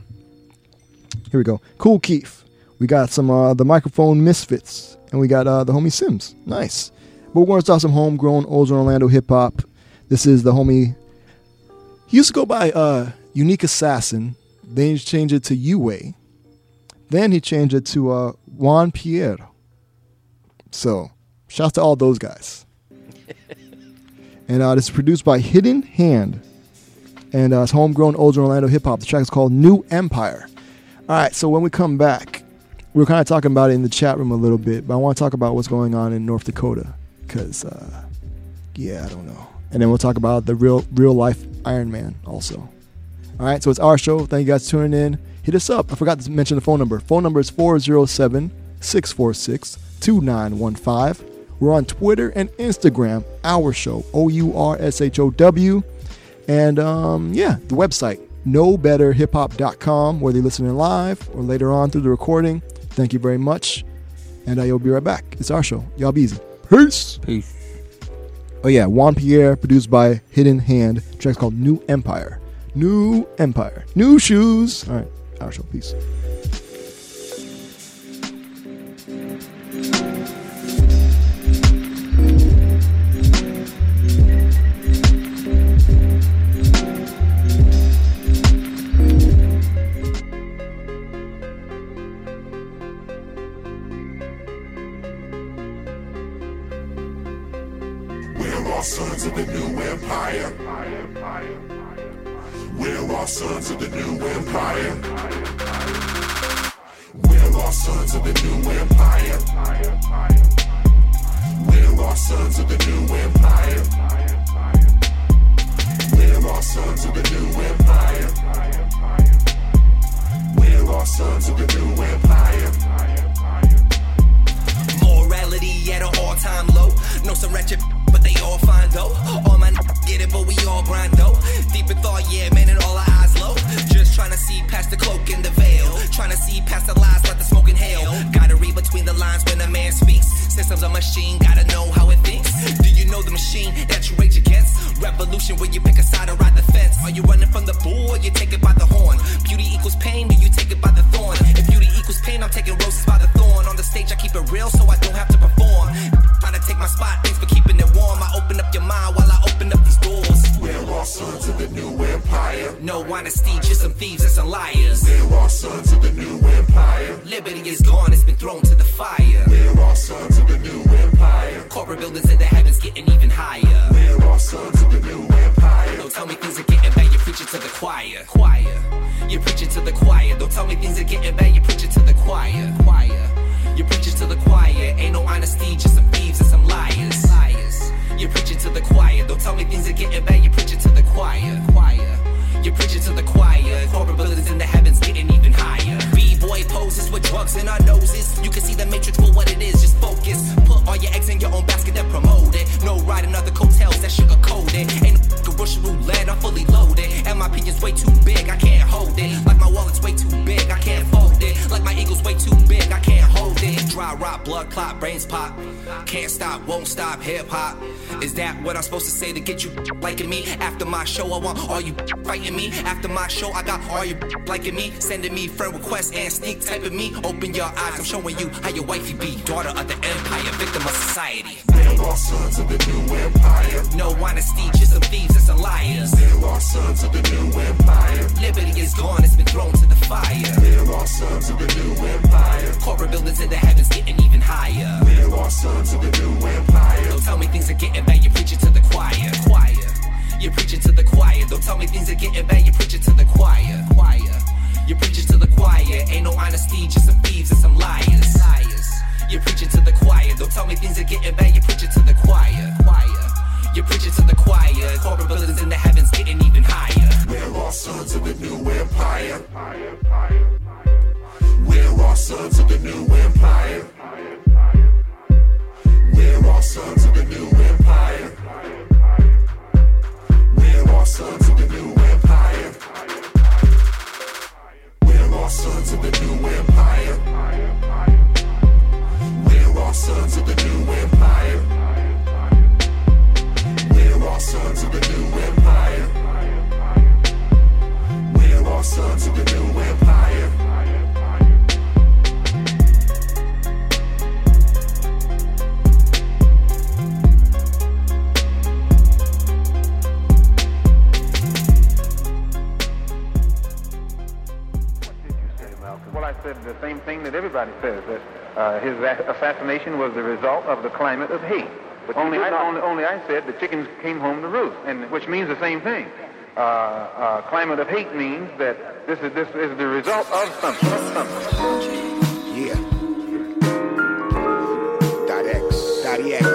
Speaker 6: Here we go. Kool Keith. We got some uh the Microphone Misfitz, and we got uh the homie Sims. Nice. But we're going to start some homegrown Ozone Orlando hip hop. This is the homie. He used to go by uh Unique Assassin. Then he changed it to Yue. Then he changed it to uh Juan Pierre. So, shouts to all those guys. And uh, this is produced by HiddenHand. and uh, it's homegrown Old Orlando hip hop. The track is called New Empire. All right, so when we come back, we are kind of talking about it in the chat room a little bit, but I want to talk about what's going on in North Dakota because, uh, yeah, I don't know. And then we'll talk about the real real life Iron Man also. All right, so it's our show. Thank you guys for tuning in. Hit us up. I forgot to mention the phone number. Phone number is 407 646 2915. We're on Twitter and Instagram, Our Show, O U R S H O W. And um, yeah, the website, knowbetterhiphop.com, whether you're listening live or later on through the recording. Thank you very much. And you'll be right back. It's our show. Y'all be easy. Peace.
Speaker 7: Peace.
Speaker 6: Oh yeah, Juan Pierre, produced by HiddenHand. The track's called New Empire. New Empire. New shoes. All right, our show. Peace.
Speaker 24: All sons of the new empire. We're all sons of the new empire. We're all sons of the new empire. We're all sons of the new empire. We're all sons of the new empire. We're all sons of the new empire.
Speaker 25: Morality at an all-time low. No some wretched, but they all fine though. All my get it, but we all grind though. Deep in thought, yeah, man, and all our eyes low. Just trying to see past the cloak and the veil. Trying to see past the lies, let the smoke inhale. Gotta read between the lines when a man speaks. Systems a machine, gotta know how it thinks. Do you know the machine that you rage against? Revolution where you pick a side or ride the fence. Are you running from the bull or you take it by the horn? Beauty equals pain, do you take it by the thorn? If beauty equals pain, I'm taking roses by the thorn. On the stage, I keep it real so I don't have to perform. Try to take my spot, thanks for keeping your mind while I open up these doors.
Speaker 24: We're all sons of the new empire.
Speaker 25: No honesty, just some thieves and some liars.
Speaker 24: We're all sons of the new empire.
Speaker 25: Liberty is gone, it's been thrown to the fire.
Speaker 24: We're all sons of the new empire.
Speaker 25: Corporate buildings in the heavens getting even higher.
Speaker 24: We're all sons of the new empire.
Speaker 25: Don't tell me things are getting bad, you're preaching to the choir. Choir. You're preaching to the choir. Don't tell me things are getting bad, you're preaching to the choir. Choir. You're preaching to the choir. Ain't no honesty, just some thieves and some liars. Liars. You're preaching to the choir. Don't tell me things are getting bad, you're preaching to the choir. Choir. You're preaching to the choir. Corporate buildings in the heavens getting even higher. B-boy poses with drugs in our noses. You can see the matrix for what it is, just focus. Put all your eggs in your own basket and promote it. No riding other coattails that sugar coated. Ain't no Russian roulette, I'm fully loaded. And my opinion's way too big, I can't hold it. Like my wallet's way too big, I can't fold it. Like my eagle's way too big, I can't hold it. Dry rot, blood clot, brains pop. Can't stop, won't stop, hip hop. Is that what I'm supposed to say to get you liking me? After my show, I want all you fighting me. After my show, I got all you liking me. Sending me friend requests and sneak typing me. Open your eyes, I'm showing you how your wifey be. Daughter of the empire, victim of society.
Speaker 24: They are sons of the new empire.
Speaker 25: No honesty, just some thieves and some liars.
Speaker 24: They are sons of the new empire.
Speaker 25: Liberty is gone, it's been thrown to the fire.
Speaker 24: They are sons of the new empire.
Speaker 25: Corporate buildings in the heavens getting even higher.
Speaker 24: We're all sons of the new empire.
Speaker 25: Don't tell me things are getting bad, you're preaching to the choir. Choir. You're preaching to the choir. Don't tell me things are getting bad, you're preaching to the choir. Choir. You're preaching to the choir. Ain't no honesty, just some thieves and some liars. Liars. You're preaching to the choir. Don't tell me things are getting bad, you're preaching to the choir. Choir. You're preaching to the choir. Corporate buildings in the heavens getting even higher.
Speaker 24: We're all sons of the new empire. Empire. empire. We're all sons of the new empire. We're all sons of the new empire. We're all sons of the new empire. We're all sons of the new empire. We're all sons of the new empire. We're all sons of the new empire. We're all sons of the new empire.
Speaker 26: Said the same thing that everybody says, that uh, his assassination was the result of the climate of hate. But only, I, only, only I said the chickens came home to roost, and which means the same thing.
Speaker 27: uh, uh, climate of hate means that this is this is the result of something. Of something.
Speaker 28: Yeah. Dot X. Dot X.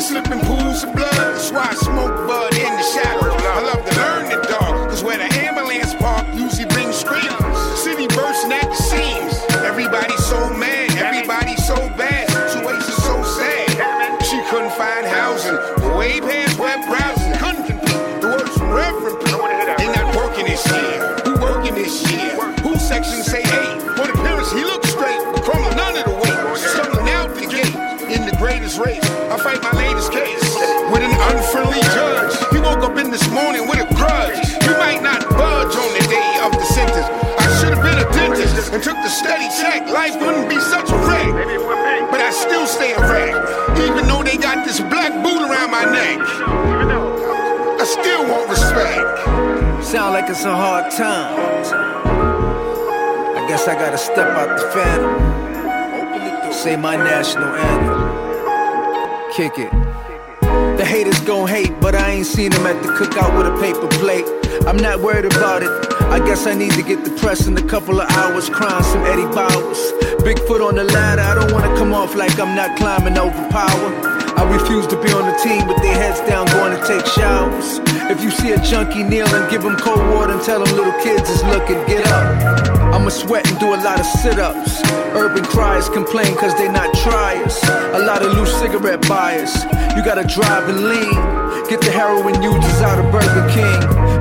Speaker 28: Slipping pools of blood. That's why I smoke bud in the shadow. And took the steady check. Life wouldn't be such a wreck. But I still stay a wreck. Even though they got this black boot around my neck. I still want respect.
Speaker 3: Sound like it's a hard time. I guess I gotta step out the phantom. Say my national anthem. Kick it. The haters gon' hate, but I ain't seen them at the cookout with a paper plate. I'm not worried about it. I guess I need to get depressed in a couple of hours, crying some Eddie Bowers. Big foot on the ladder, I don't wanna come off like I'm not climbing over power. I refuse to be on the team with their heads down going to take showers. If you see a junkie kneeling, give him cold water and tell them little kids is looking, get up. I'ma sweat and do a lot of sit ups. Urban criers complain cause they not triers. A lot of loose cigarette buyers. You gotta drive and lean. Get the heroin users out of Burger King.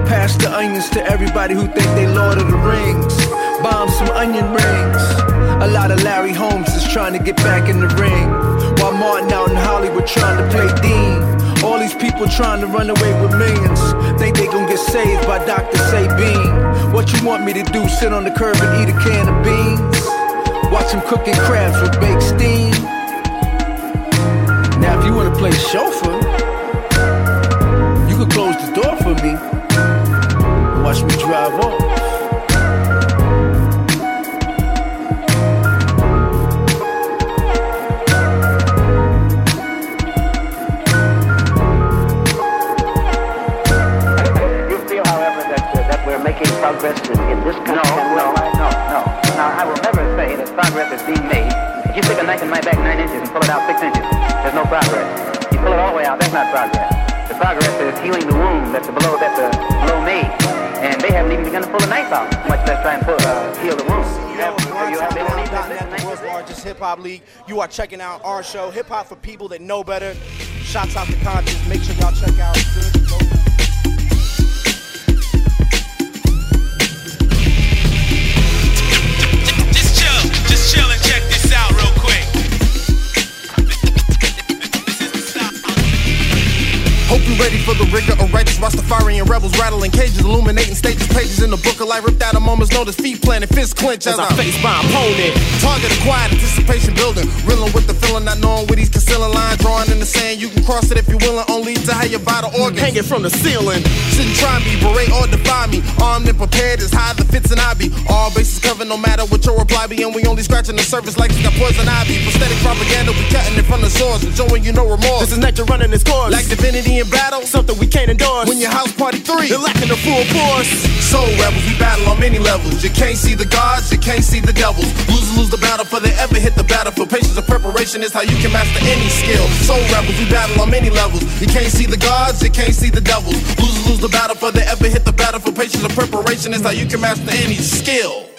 Speaker 3: Pass the onions to everybody who think they Lord of the Rings. Bomb some onion rings. A lot of Larry Holmes is trying to get back in the ring. While Martin out in Hollywood trying to play Dean. All these people trying to run away with millions. Think they gon' get saved by Dr. Sabine. What you want me to do? Sit on the curb and eat a can of beans? Watch them cooking crabs with baked steam. Now, if you wanna play chauffeur, you could close the door for me. Watch me drive off.
Speaker 29: Making progress in, in this country? No, no, no, no. Now, I will never say that progress is being made. If you stick a knife in my back nine inches and pull it out six inches, there's no progress. You pull it all the way out, that's not progress. The progress is healing the wound that's the blow that the blow made, and they haven't even begun to pull the knife out, much less try and pull, uh, heal the wound. You have- they
Speaker 4: the world's largest hip hop league. You are checking out our show, Hip Hop for People That Know Better. Shots out to conshus. Make sure y'all check out.
Speaker 30: Hope you ready for the rigor of righteous Rastafarian rebels rattling cages, illuminating stages, pages in the book of life. Ripped out a moment's notice, feet planted, fists clench as, As I I face my opponent. Target acquired, anticipation building, reeling with the feeling, not knowing where these concealing lines drawing in the sand. You can cross it if you're willing, only to have your vital organs hanging from the ceiling. Shouldn't try me, berate or defy me. Armed and prepared is high the fits and I be. All bases covered, no matter what your reply be, and we only scratching the surface like it's got poison ivy. Prosthetic propaganda, we cutting it from the source and showing you no remorse. This is nature running its course. Like divinity in battle, something we can't endorse. When your house party three, you're lacking the full force. Soul rebels, we battle on many levels. You can't see the gods, you can't see the devils. Losers lose the battle for they ever hit the battlefield. Patience and preparation is how you can master any skill. Soul rebels, we battle on many levels. You can't see the gods, you can't see the devils. Losers lose the battle for they ever hit the battlefield. Patience and preparation is how you can master any skill.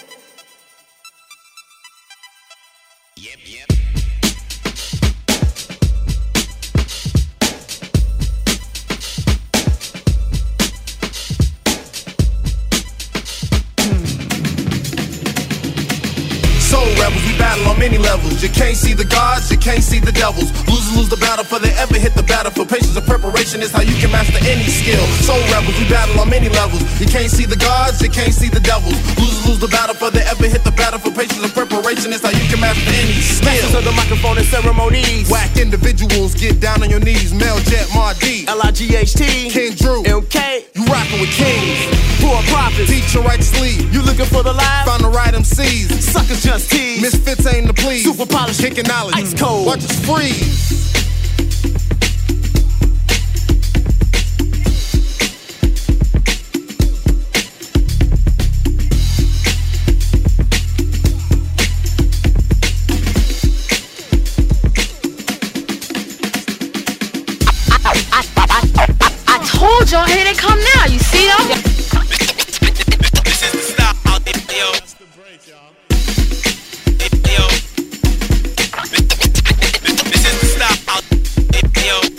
Speaker 30: Many. You can't see the gods, you can't see the devils. Losers lose the battle for they ever hit the battle. For Patience and preparation is how you can master any skill. Soul rebels, we battle on many levels. You can't see the gods, you can't see the devils. Losers lose the battle for they ever hit the battle. For Patience and preparation. Is how you can master any skill.
Speaker 3: Masters of the microphone and ceremonies.
Speaker 30: Whack individuals get down on your knees. Mel Jet Mardi.
Speaker 3: L-I-G-H-T.
Speaker 30: Ken Drew.
Speaker 3: MK.
Speaker 30: You rockin' with kings.
Speaker 3: Poor prophets.
Speaker 30: Teach your right sleeve.
Speaker 3: You looking for the live?
Speaker 30: Find the right MCs.
Speaker 3: Suckers just tease.
Speaker 30: Misfits ain't the please.
Speaker 3: Super polished.
Speaker 30: Kicking knowledge.
Speaker 3: Ice cold.
Speaker 30: Watch us freeze.
Speaker 31: I told y'all, here they come now. You see them?
Speaker 9: yo.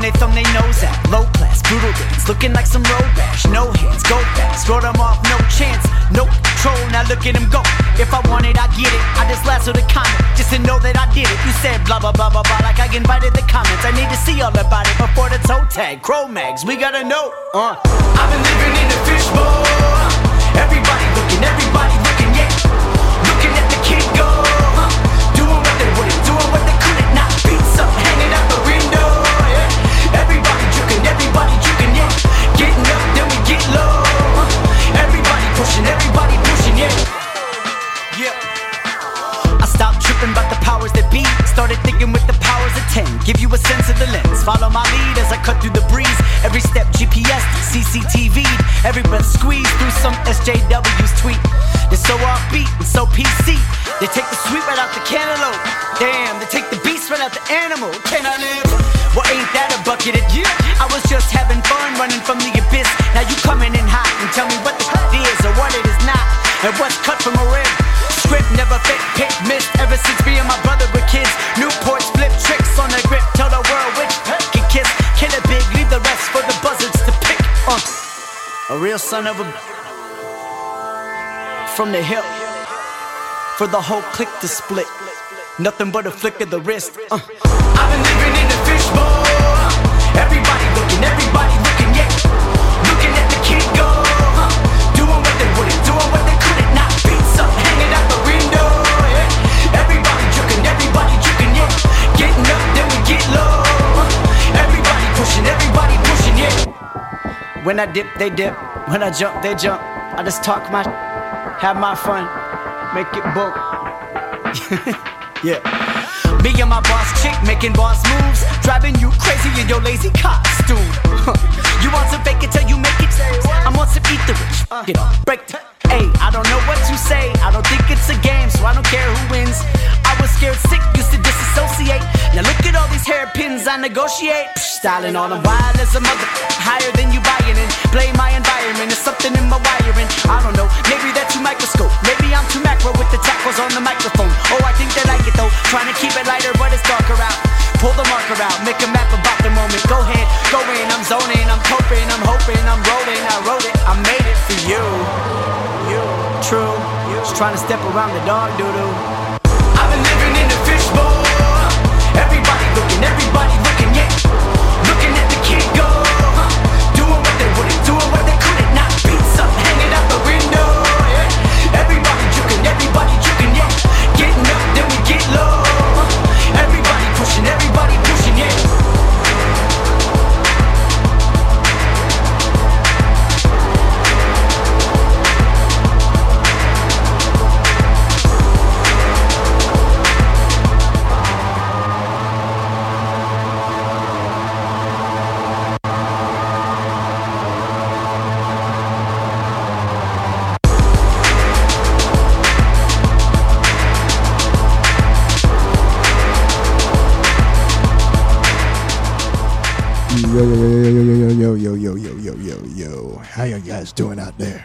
Speaker 9: One they thumb their nose at. Low class, brutal dance, looking like some road rash. No hands, go fast, throw them off, no chance, no control. Now look at him go. If I want it, I get it. I just lasso the comment, just to know that I did it. You said blah blah blah blah blah, like I invited the comments. I need to see all about it before the toe tag. Crow mags, we gotta know. Uh,
Speaker 25: I've been living in the fishbowl.
Speaker 9: Tripping about the powers that be. Started thinking with the powers of 10. Give you a sense of the lens. Follow my lead as I cut through the breeze. Every step GPS, CCTV. Every breath squeeze through some SJW's tweet. They're so offbeat and so PC. They take the sweet right out the cantaloupe. Damn, they take the beast right out the animal. Can I live? Well, ain't that a bucket of yeah? I was just having fun running from the abyss. Now you coming in hot and tell me what the is or what it is not. And what's cut from a rib. Script never fit, pick, missed ever since me and my brother were kids. Newports flip tricks on the grip, tell the world which can kiss. Kill it big, leave the rest for the buzzards to pick. Uh, a real son of a from the hip for the whole clique to split. Nothing but a flick of the wrist. Uh.
Speaker 25: I've been living in the fishbowl.
Speaker 9: When I dip, they dip. When I jump, they jump. I just talk my, have my fun, make it boom. *laughs* yeah. Me and my boss chick making boss moves, driving you crazy in your lazy costume. *laughs* you want some fake it till you make it? I'm on some eat the rich. Uh. Get up, break the. Hey, I don't know what you say. I don't think it's a game, so I don't care who wins. Was scared sick, used to disassociate. Now look at all these hairpins I negotiate. Psh, styling on them wild as a mother, higher than you buying in. Blame my environment, it's something in my wiring. I don't know, maybe that's too microscope. Maybe I'm too macro with the tackles on the microphone. Oh, I think they like it though. Trying to keep it lighter, but it's darker out. Pull the marker out, make a map about the moment. Go ahead, go in, I'm zoning, I'm coping, I'm hoping, I'm rolling. I wrote it, I made it for you. You, true. Just trying to step around the dog doo doo.
Speaker 25: everybody
Speaker 6: How you guys doing out there?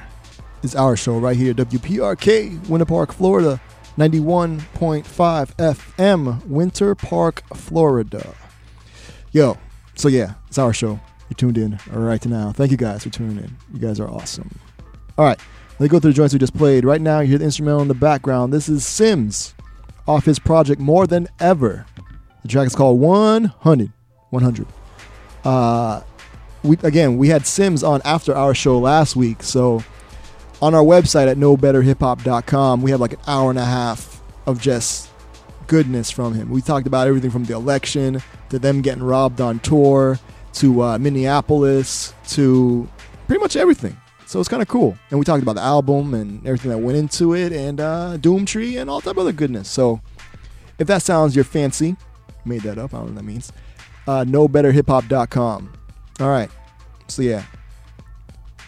Speaker 6: It's our show right here, WPRK, Winter Park, Florida. 91.5 FM, Winter Park, Florida. Yo, so yeah, it's our show. You tuned in right now. Thank you guys for tuning in. You guys are awesome. All right, let's go through the joints we just played. Right now, you hear the instrumental in the background. This is Sims off his project More Than Ever. The track is called 100. 100. Uh, we again, we had Sims on after our show last week, so on our website at knowbetterhiphop.com, we have like an hour and a half of just goodness from him. We talked about everything from the election to them getting robbed on tour to uh, Minneapolis to pretty much everything. So it's kind of cool. And we talked about the album and everything that went into it and uh, Doomtree and all type of other goodness. So if that sounds your fancy, made that up, I don't know what that means, uh, knowbetterhiphop.com. All right. So yeah.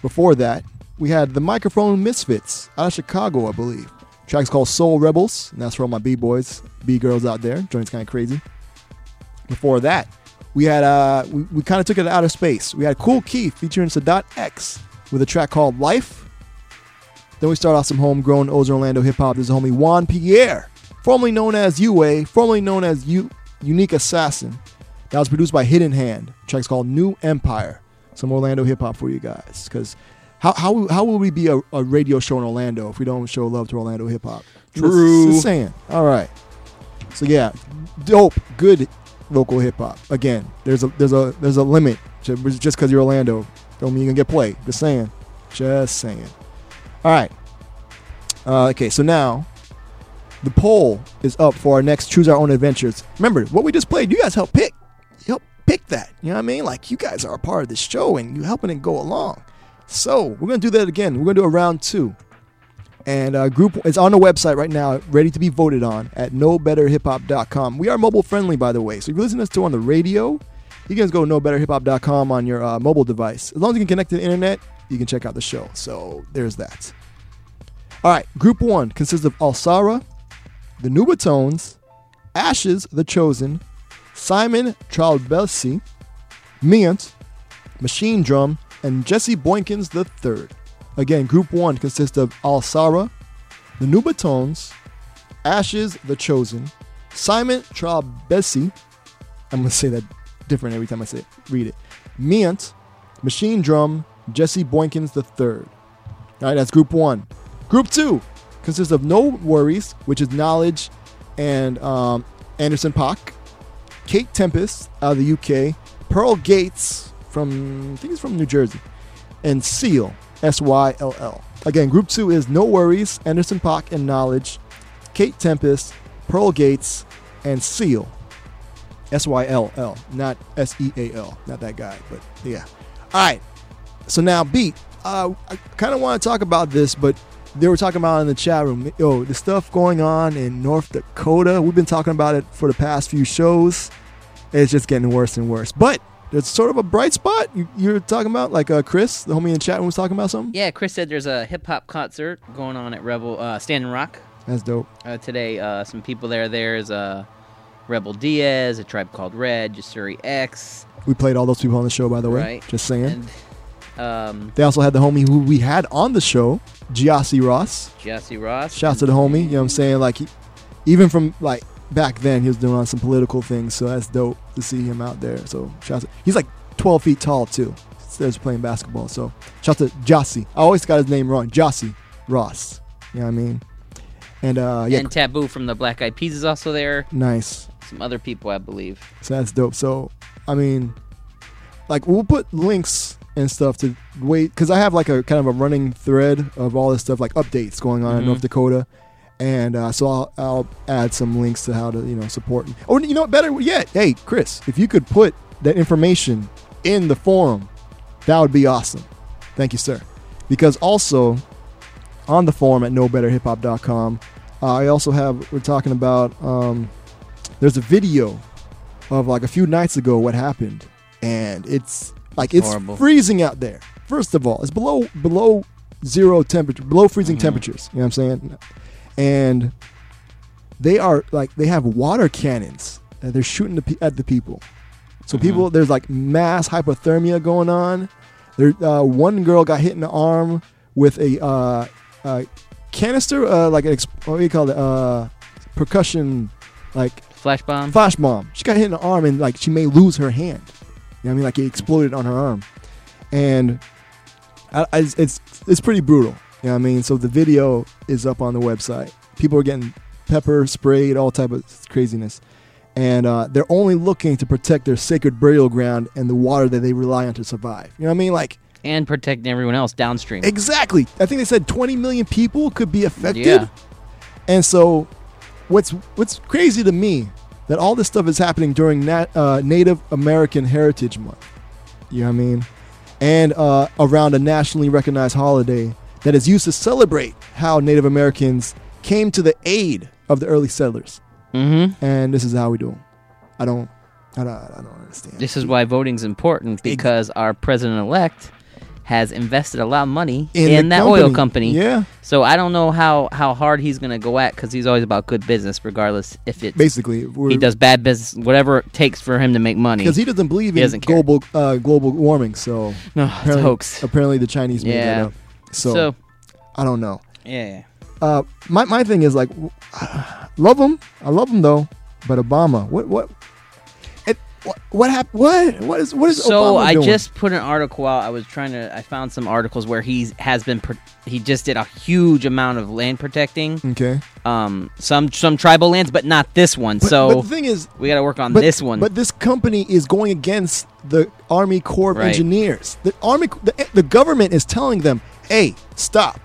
Speaker 6: Before that, we had the Microphone Misfitz out of Chicago, I believe. Track's called Soul Rebels, and that's for all my B-boys, B-girls out there. Joint's kind of crazy. Before that, we had uh we, we kind of took it out of space. We had Kool Keith featuring Sadat X with a track called Life. Then we start off some homegrown Oz Orlando hip hop. There's a homie Juan Pierre, formerly known as UA, formerly known as U- Unique Assassin. That was produced by HiddenHand. The track's called New Empire. Some Orlando hip hop for you guys. Because how, how, how will we be a, a radio show in Orlando if we don't show love to Orlando hip hop?
Speaker 7: True.
Speaker 6: Just, just saying. All right. So yeah, dope, good local hip hop. Again, there's a there's a there's a limit. to- Just because you're Orlando, don't mean you're gonna get played. Just saying. Just saying. All right. Uh, okay, so now the poll is up for our next choose our own adventures. Remember what we just played. You guys help pick. You pick that. You know what I mean? Like you guys are a part of this show and you're helping it go along. So we're gonna do that again. We're gonna do a round two. And uh, group is on the website right now, ready to be voted on at knowbetterhiphop.com. We are mobile friendly, by the way. So if you listen to us to on the radio, you can just go to knowbetterhiphop.com on your uh, mobile device. As long as you can connect to the internet, you can check out the show. So there's that. All right, group one consists of Alsarah, the Nubatones, Ashes, the Chosen, Simon Trabelsi, Miynt, Machine Drum, and Jesse Boykins III. Again, group one consists of Alsarah, the Nubatones, Ashes, the Chosen, Simon Trabelsi. I'm gonna say that different every time I say it. Read it. Miynt, Machine Drum, Jesse Boykins III. All right, that's group one. Group two consists of NxWorries, which is Knxwledge and um, Anderson .Paak, Kate Tempest out of the UK, Pearl Gates from, I think it's from New Jersey, and Syll, S Y L L. Again, group two is NxWorries, Anderson .Paak and Knxwledge, Kate Tempest, Pearl Gates, and Syll, S Y L L, not S E A L, not that guy, but yeah. All right, so now beat. Uh, I kind of want to talk about this, but they were talking about in the chat room. Yo, the stuff going on in North Dakota. We've been talking about it for the past few shows. It's just getting worse and worse. But there's sort of a bright spot. You, you're talking about like uh, Chris, the homie in the chat room, was talking about something.
Speaker 7: Yeah, Chris said there's a hip hop concert going on at Rebel uh, Standing Rock
Speaker 6: That's dope.
Speaker 7: uh, today. Uh, some people there. There's uh, Rebel Diaz, a tribe called Red, Jasiri X.
Speaker 6: We played all those people on the show, by the way.
Speaker 7: Right.
Speaker 6: Just saying.
Speaker 7: And, um,
Speaker 6: they also had the homie who we had on the show, Gyasi Ross.
Speaker 7: Jesse Ross.
Speaker 6: Shouts to the homie. You know what I'm saying? Like, he, even from like back then, he was doing on some political things. So that's dope to see him out there. So shouts. To, he's like 12 feet tall too. There's playing basketball. So shout to Jossie. I always got his name wrong. Jossie Ross. You know what I mean? And uh, yeah,
Speaker 7: And Taboo from the Black Eyed Peas is also there.
Speaker 6: nice.
Speaker 7: Some other people, I believe.
Speaker 6: So that's dope. So I mean, like we'll put links and stuff to wait because I have like a kind of a running thread of all this stuff like updates going on in
Speaker 7: Mhm.
Speaker 6: North Dakota, and uh, so I'll, I'll add some links to how to you know support. Or you know what? Better yet, hey Chris, if you could put that information in the forum, that would be awesome. Thank you, sir. Because also on the forum at knowbetterhiphop.com, uh, I also have we're talking about um, there's a video of like a few nights ago what happened, and it's like it's
Speaker 7: Horrible.
Speaker 6: freezing out there. First of all, it's below below zero temperature, below freezing
Speaker 7: Mm-hmm.
Speaker 6: temperatures. You know what I'm saying? And they are like they have water cannons and they're shooting the, pe- at the people. So
Speaker 7: Mm-hmm.
Speaker 6: people, there's like mass hypothermia going on. There, uh, one girl got hit in the arm with a uh, uh, canister, uh, like an ex- what do you call it? Uh, percussion, like
Speaker 7: flash bomb.
Speaker 6: Flash bomb. She got hit in the arm and like she may lose her hand. You know what I mean? Like it exploded on her arm, and I, I, it's- it's pretty brutal. You know what I mean? So the video is up on the website. People are getting pepper sprayed, all type of craziness, and uh, they're only looking to protect their sacred burial ground and the water that they rely on to survive. You know what I mean? Like
Speaker 7: and protecting everyone else downstream.
Speaker 6: exactly. I think they said 20 million people could be affected.
Speaker 7: Yeah.
Speaker 6: And so, what's what's crazy to me that all this stuff is happening during Nat, uh, Native American Heritage Month. You know what I mean? And uh, around a nationally recognized holiday that is used to celebrate how Native Americans came to the aid of the early settlers.
Speaker 7: Mm-hmm.
Speaker 6: And this is how we do. I don't, I don't, I don't understand.
Speaker 7: This is why voting's important because our president elect has invested a lot of money
Speaker 6: In
Speaker 7: in, that oil
Speaker 6: company.
Speaker 7: company.
Speaker 6: Yeah.
Speaker 7: So I don't know how, how hard he's going to go at because he's always about good business, regardless if it's
Speaker 6: Basically,
Speaker 7: he does bad business, whatever it takes for him to make money.
Speaker 6: because he doesn't believe
Speaker 7: He
Speaker 6: in
Speaker 7: doesn't
Speaker 6: global uh, global warming. So
Speaker 7: No, it's a
Speaker 6: apparently-
Speaker 7: hoax.
Speaker 6: Apparently, the Chinese made
Speaker 7: Yeah.
Speaker 6: that up. So,
Speaker 7: So-
Speaker 6: I don't know.
Speaker 7: Yeah.
Speaker 6: Uh, my my thing is like, love him. I love him though. But Obama, what what? What what happened? What what is what is
Speaker 7: so
Speaker 6: Obama
Speaker 7: I
Speaker 6: doing?
Speaker 7: just put an article out. I was trying to. I found some articles where he has been. He just did a huge amount of land protecting.
Speaker 6: Okay.
Speaker 7: Um, some some tribal lands, but not this one.
Speaker 6: But-
Speaker 7: so
Speaker 6: but the thing is,
Speaker 7: we got to work on
Speaker 6: but,
Speaker 7: this one.
Speaker 6: But this company is going against the Army Corps of
Speaker 7: Right.
Speaker 6: Engineers. The Army, the, the government is telling them, "Hey, stop,"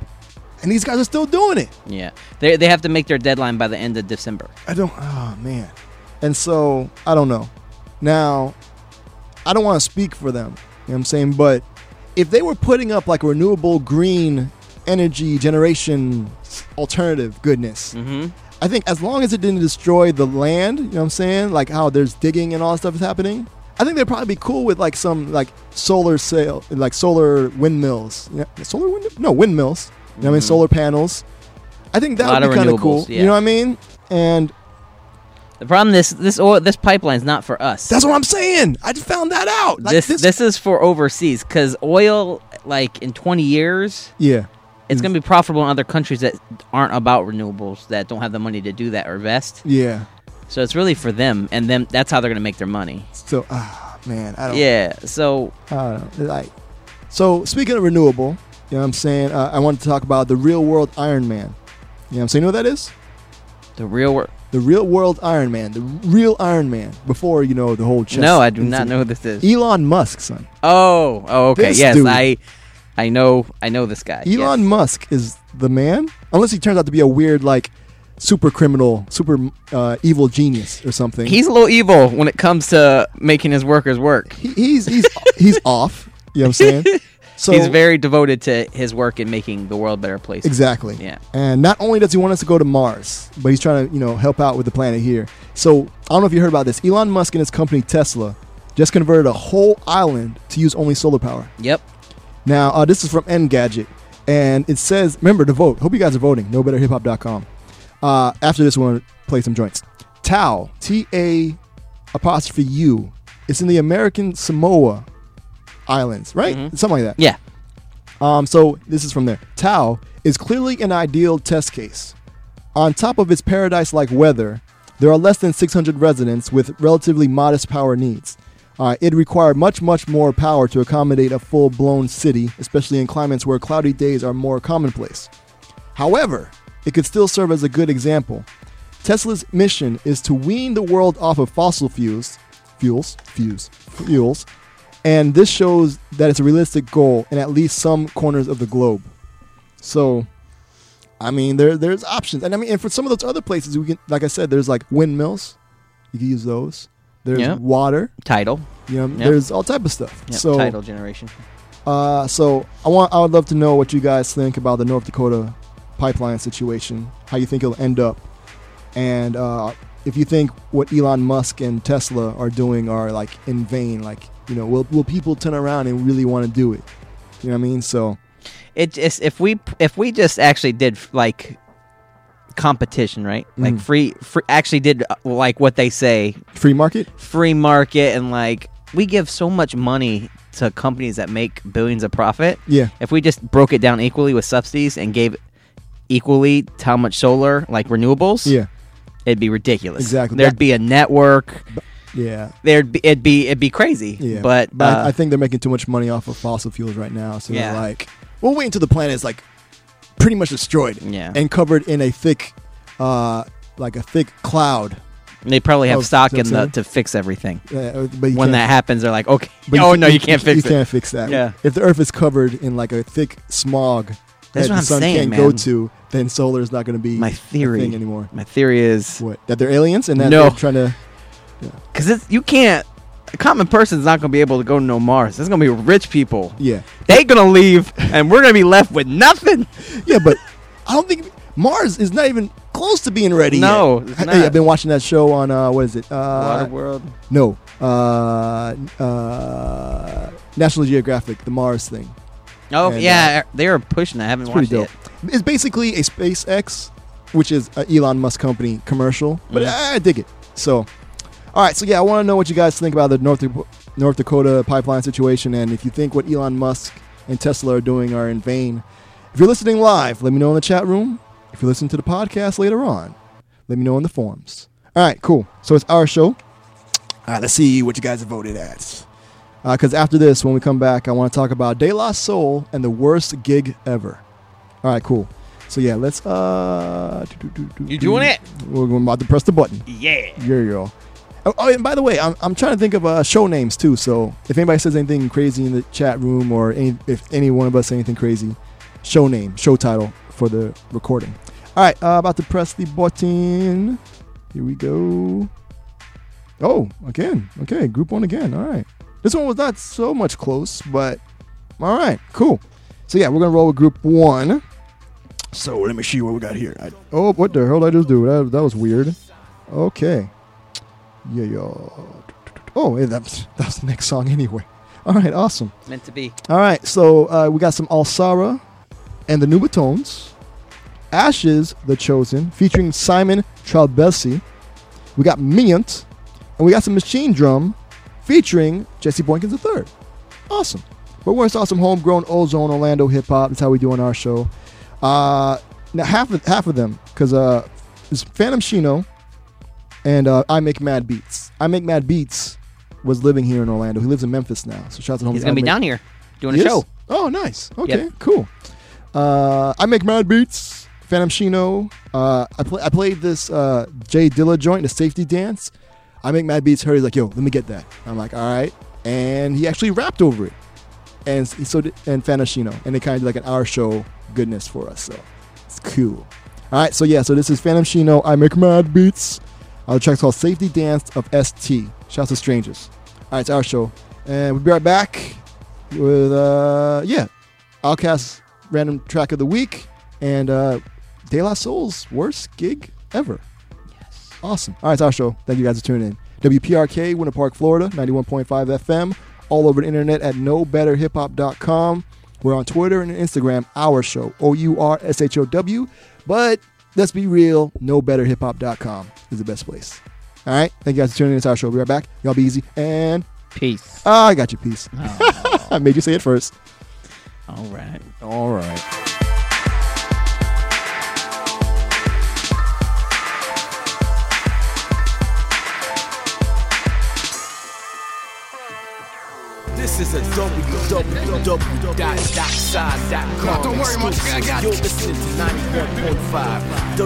Speaker 6: and these guys are still doing it.
Speaker 7: yeah, they they have to make their deadline by the end of December.
Speaker 6: I don't. Oh man. And so I don't know. Now, I don't want to speak for them. You know what I'm saying? But if they were putting up like renewable green energy generation alternative goodness,
Speaker 7: Mm-hmm.
Speaker 6: I think as long as it didn't destroy the land, you know what I'm saying? Like how there's digging and all that stuff is happening. I think they'd probably be cool with like some like solar sail, like solar windmills. Yeah, solar wind? No, windmills. You know what I mean?
Speaker 7: Mhm.
Speaker 6: Solar panels. I think that would be kind of cool.
Speaker 7: renewables,
Speaker 6: You know what I mean? And
Speaker 7: The problem this this oil this pipeline's not for us.
Speaker 6: That's what I'm saying. I just found that out. Like
Speaker 7: this,
Speaker 6: this,
Speaker 7: this is for overseas because oil, like in 20 years,
Speaker 6: yeah,
Speaker 7: it's going to be profitable in other countries that aren't about renewables that don't have the money to do that or invest.
Speaker 6: yeah.
Speaker 7: So it's really for them, and them that's how they're going to make their money.
Speaker 6: So, ah, man, I don't.
Speaker 7: Yeah. So
Speaker 6: I don't know. Like, so speaking of renewable, you know what I'm saying? Uh, I wanted to talk about the real world Iron Man. You know what I'm saying? You know what that is?
Speaker 7: the real world.
Speaker 6: The real world Iron Man. The real Iron Man. Before, you know, the whole chest.
Speaker 7: No, I do not know who this is.
Speaker 6: Elon Musk, son.
Speaker 7: Oh, oh, okay.
Speaker 6: This
Speaker 7: yes,
Speaker 6: dude.
Speaker 7: I, I know, I know this guy.
Speaker 6: Elon Musk is the man. Unless he turns out to be a weird, like, super criminal, super uh, evil genius or something.
Speaker 7: He's a little evil when it comes to making his workers work.
Speaker 6: He- he's he's he's *laughs* off. You know what I'm saying? *laughs* So
Speaker 7: He's very devoted to his work in making the world a better place.
Speaker 6: Exactly.
Speaker 7: Yeah.
Speaker 6: And not only does he want us to go to Mars, but he's trying to, you know, help out with the planet here. So I don't know if you heard about this. Elon Musk and his company Tesla just converted a whole island to use only solar power.
Speaker 7: Yep.
Speaker 6: Now, uh, this is from Engadget, and it says, remember to vote. Hope you guys are voting. knowbetterhiphop.com. Uh, after this, we're going to play some joints. Tau, T A apostrophe U. It's in the American Samoa Islands, right? Something like that.
Speaker 7: Yeah.
Speaker 6: Um, so this is from there. Tau is clearly an ideal test case. On top of its paradise like weather, there are less than 600 residents with relatively modest power needs. Uh, it required much, much more power to accommodate a full blown city, especially in climates where cloudy days are more commonplace. However, it could still serve as a good example. Tesla's mission is to wean the world off of fossil fuels, fuels, fuels, fuels, and this shows that it's a realistic goal in at least some corners of the globe. So, I mean, there there's options, and I mean, and for some of those other places, we can, like I said, there's like windmills, you can use those. There's
Speaker 7: Yep.
Speaker 6: water,
Speaker 7: Tidal.
Speaker 6: you know,
Speaker 7: Yep.
Speaker 6: there's all type of stuff.
Speaker 7: Yep,
Speaker 6: so,
Speaker 7: tidal generation.
Speaker 6: uh, so I want I would love to know what you guys think about the North Dakota pipeline situation. How you think it'll end up, and uh, if you think what Elon Musk and Tesla are doing are like in vain. Like you know, will will people turn around and really want to do it? You know what I mean? So
Speaker 7: It just if we if we just actually did like competition, right? Like
Speaker 6: Mhm.
Speaker 7: free, free actually did uh, like what they say,
Speaker 6: free market,
Speaker 7: free market, and like we give so much money to companies that make billions of profit.
Speaker 6: Yeah.
Speaker 7: If we just broke it down equally with subsidies and gave equally to how much solar, like renewables,
Speaker 6: Yeah.
Speaker 7: it'd be ridiculous.
Speaker 6: Exactly.
Speaker 7: There'd be a network.
Speaker 6: Yeah.
Speaker 7: There'd be it'd be it'd be crazy.
Speaker 6: Yeah,
Speaker 7: But,
Speaker 6: I-
Speaker 7: uh,
Speaker 6: I think they're making too much money off of fossil fuels right now. So
Speaker 7: Yeah.
Speaker 6: like, we'll wait until the planet is like pretty much destroyed.
Speaker 7: Yeah.
Speaker 6: and covered in a thick, uh, like a thick cloud.
Speaker 7: they probably have
Speaker 6: of-
Speaker 7: stock in the to fix everything.
Speaker 6: Yeah, but
Speaker 7: when that happens, they're like, okay,
Speaker 6: But
Speaker 7: oh no, you can't fix
Speaker 6: You
Speaker 7: it.
Speaker 6: You can't fix that.
Speaker 7: Yeah.
Speaker 6: If the Earth is covered in like a thick smog
Speaker 7: That's
Speaker 6: that
Speaker 7: what
Speaker 6: the
Speaker 7: I'm
Speaker 6: sun
Speaker 7: saying,
Speaker 6: can't
Speaker 7: man.
Speaker 6: go to, then solar is not going to be
Speaker 7: My
Speaker 6: a
Speaker 7: theory
Speaker 6: thing anymore.
Speaker 7: My theory is
Speaker 6: what that they're aliens and that
Speaker 7: No.
Speaker 6: they're trying to.
Speaker 7: Because it's you can't. A common person's not gonna be able to go to no Mars. It's gonna be rich people.
Speaker 6: Yeah.
Speaker 7: They gonna leave, and we're gonna be left with nothing. *laughs*
Speaker 6: Yeah, but I don't think Mars is not even close to being ready.
Speaker 7: No,
Speaker 6: yet.
Speaker 7: it's
Speaker 6: Hey,
Speaker 7: not.
Speaker 6: I've been watching that show on uh, what is it? Uh,
Speaker 7: Waterworld?
Speaker 6: No, uh, uh, National Geographic, the Mars thing.
Speaker 7: Oh
Speaker 6: And, uh,
Speaker 7: yeah, they are pushing. it. I haven't watched it.
Speaker 6: It's basically a SpaceX, which is an Elon Musk company commercial, but
Speaker 7: Mhm.
Speaker 6: I, I dig it. So, all right, so yeah, I want to know what you guys think about the North North Dakota pipeline situation, and if you think what Elon Musk and Tesla are doing are in vain. If you're listening live, let me know in the chat room. If you're listening to the podcast later on, let me know in the forums. All right, cool. So it's our show. All right, let's see what you guys have voted at. Because after this, when we come back, I want to talk about De La Soul and the worst gig ever. All right, cool. So yeah, let's. uh
Speaker 7: You doing it?
Speaker 6: We're about to press the button.
Speaker 7: Yeah.
Speaker 6: There you go. Oh, oh, and by the way, I'm, I'm trying to think of uh, show names too. So if anybody says anything crazy in the chat room, or any, if any one of us say anything crazy, show name, show title for the recording. All right, uh, about to press the button. Here we go. Oh, again. Okay, group one again. All right. This one was not so much close, but all right, cool. So yeah, we're gonna roll with group one. So let me see what we got here. I, oh, what the hell did I just do? That, that was weird. Okay. Yeah, yeah. Oh, yeah, that's that's the next song anyway. All right, awesome.
Speaker 7: Meant to be.
Speaker 6: All right, so uh, we got some Alsarah and the Nubatones. Ashes, The Chosen, featuring Simon Trabelsi. We got Miynt, and we got some Machinedrum featuring Jesse Boykins III. Awesome. But we're some homegrown ozone Orlando hip hop. That's how we do on our show. Uh, now half of half of them, because uh, it's phantomshino and uh, IMAKEMADBEATS. I Make Mad Beats was living here in Orlando. He lives in Memphis now. So shout out to home.
Speaker 7: He's gonna be down here doing a
Speaker 6: He is?
Speaker 7: show.
Speaker 6: Oh, nice. Okay,
Speaker 7: Yep.
Speaker 6: cool. Uh, I make mad beats. phantomshino. Uh, I play. I played this uh, J Dilla joint, the safety dance. IMAKEMADBEATS. Heard he's like, yo, let me get that. I'm like, all right, and he actually rapped over it, and s- so did, and phantomshino, and they kind of did like an hour show goodness for us. So it's cool. All right, so yeah, so this is phantomshino. I make mad beats. Uh, the track's called Safety Dance of ST. Shouts to strangers. All right, it's our show, and we'll be right back with uh yeah, OutKast random track of the week and uh De La Soul's worst gig ever. Yes. Awesome. All right, it's our show. Thank you guys for tuning in. WPRK, Winter Park, Florida, 91.5 FM, all over the internet at knowbetterhiphop.com. We're on Twitter and Instagram, our show, O U R S H O W. But let's be real, knowbetterhiphop.com is the best place. All right, thank you guys for tuning in. It's our show. We'll be right back. Y'all be easy and
Speaker 7: peace.
Speaker 6: Ah, I got you. Peace. *laughs* I made you say it first.
Speaker 7: All right.
Speaker 6: All right.
Speaker 3: Is a www.dockside.com.
Speaker 13: Don't worry, nigga, I got
Speaker 3: You're
Speaker 13: you.
Speaker 3: listening to 91.5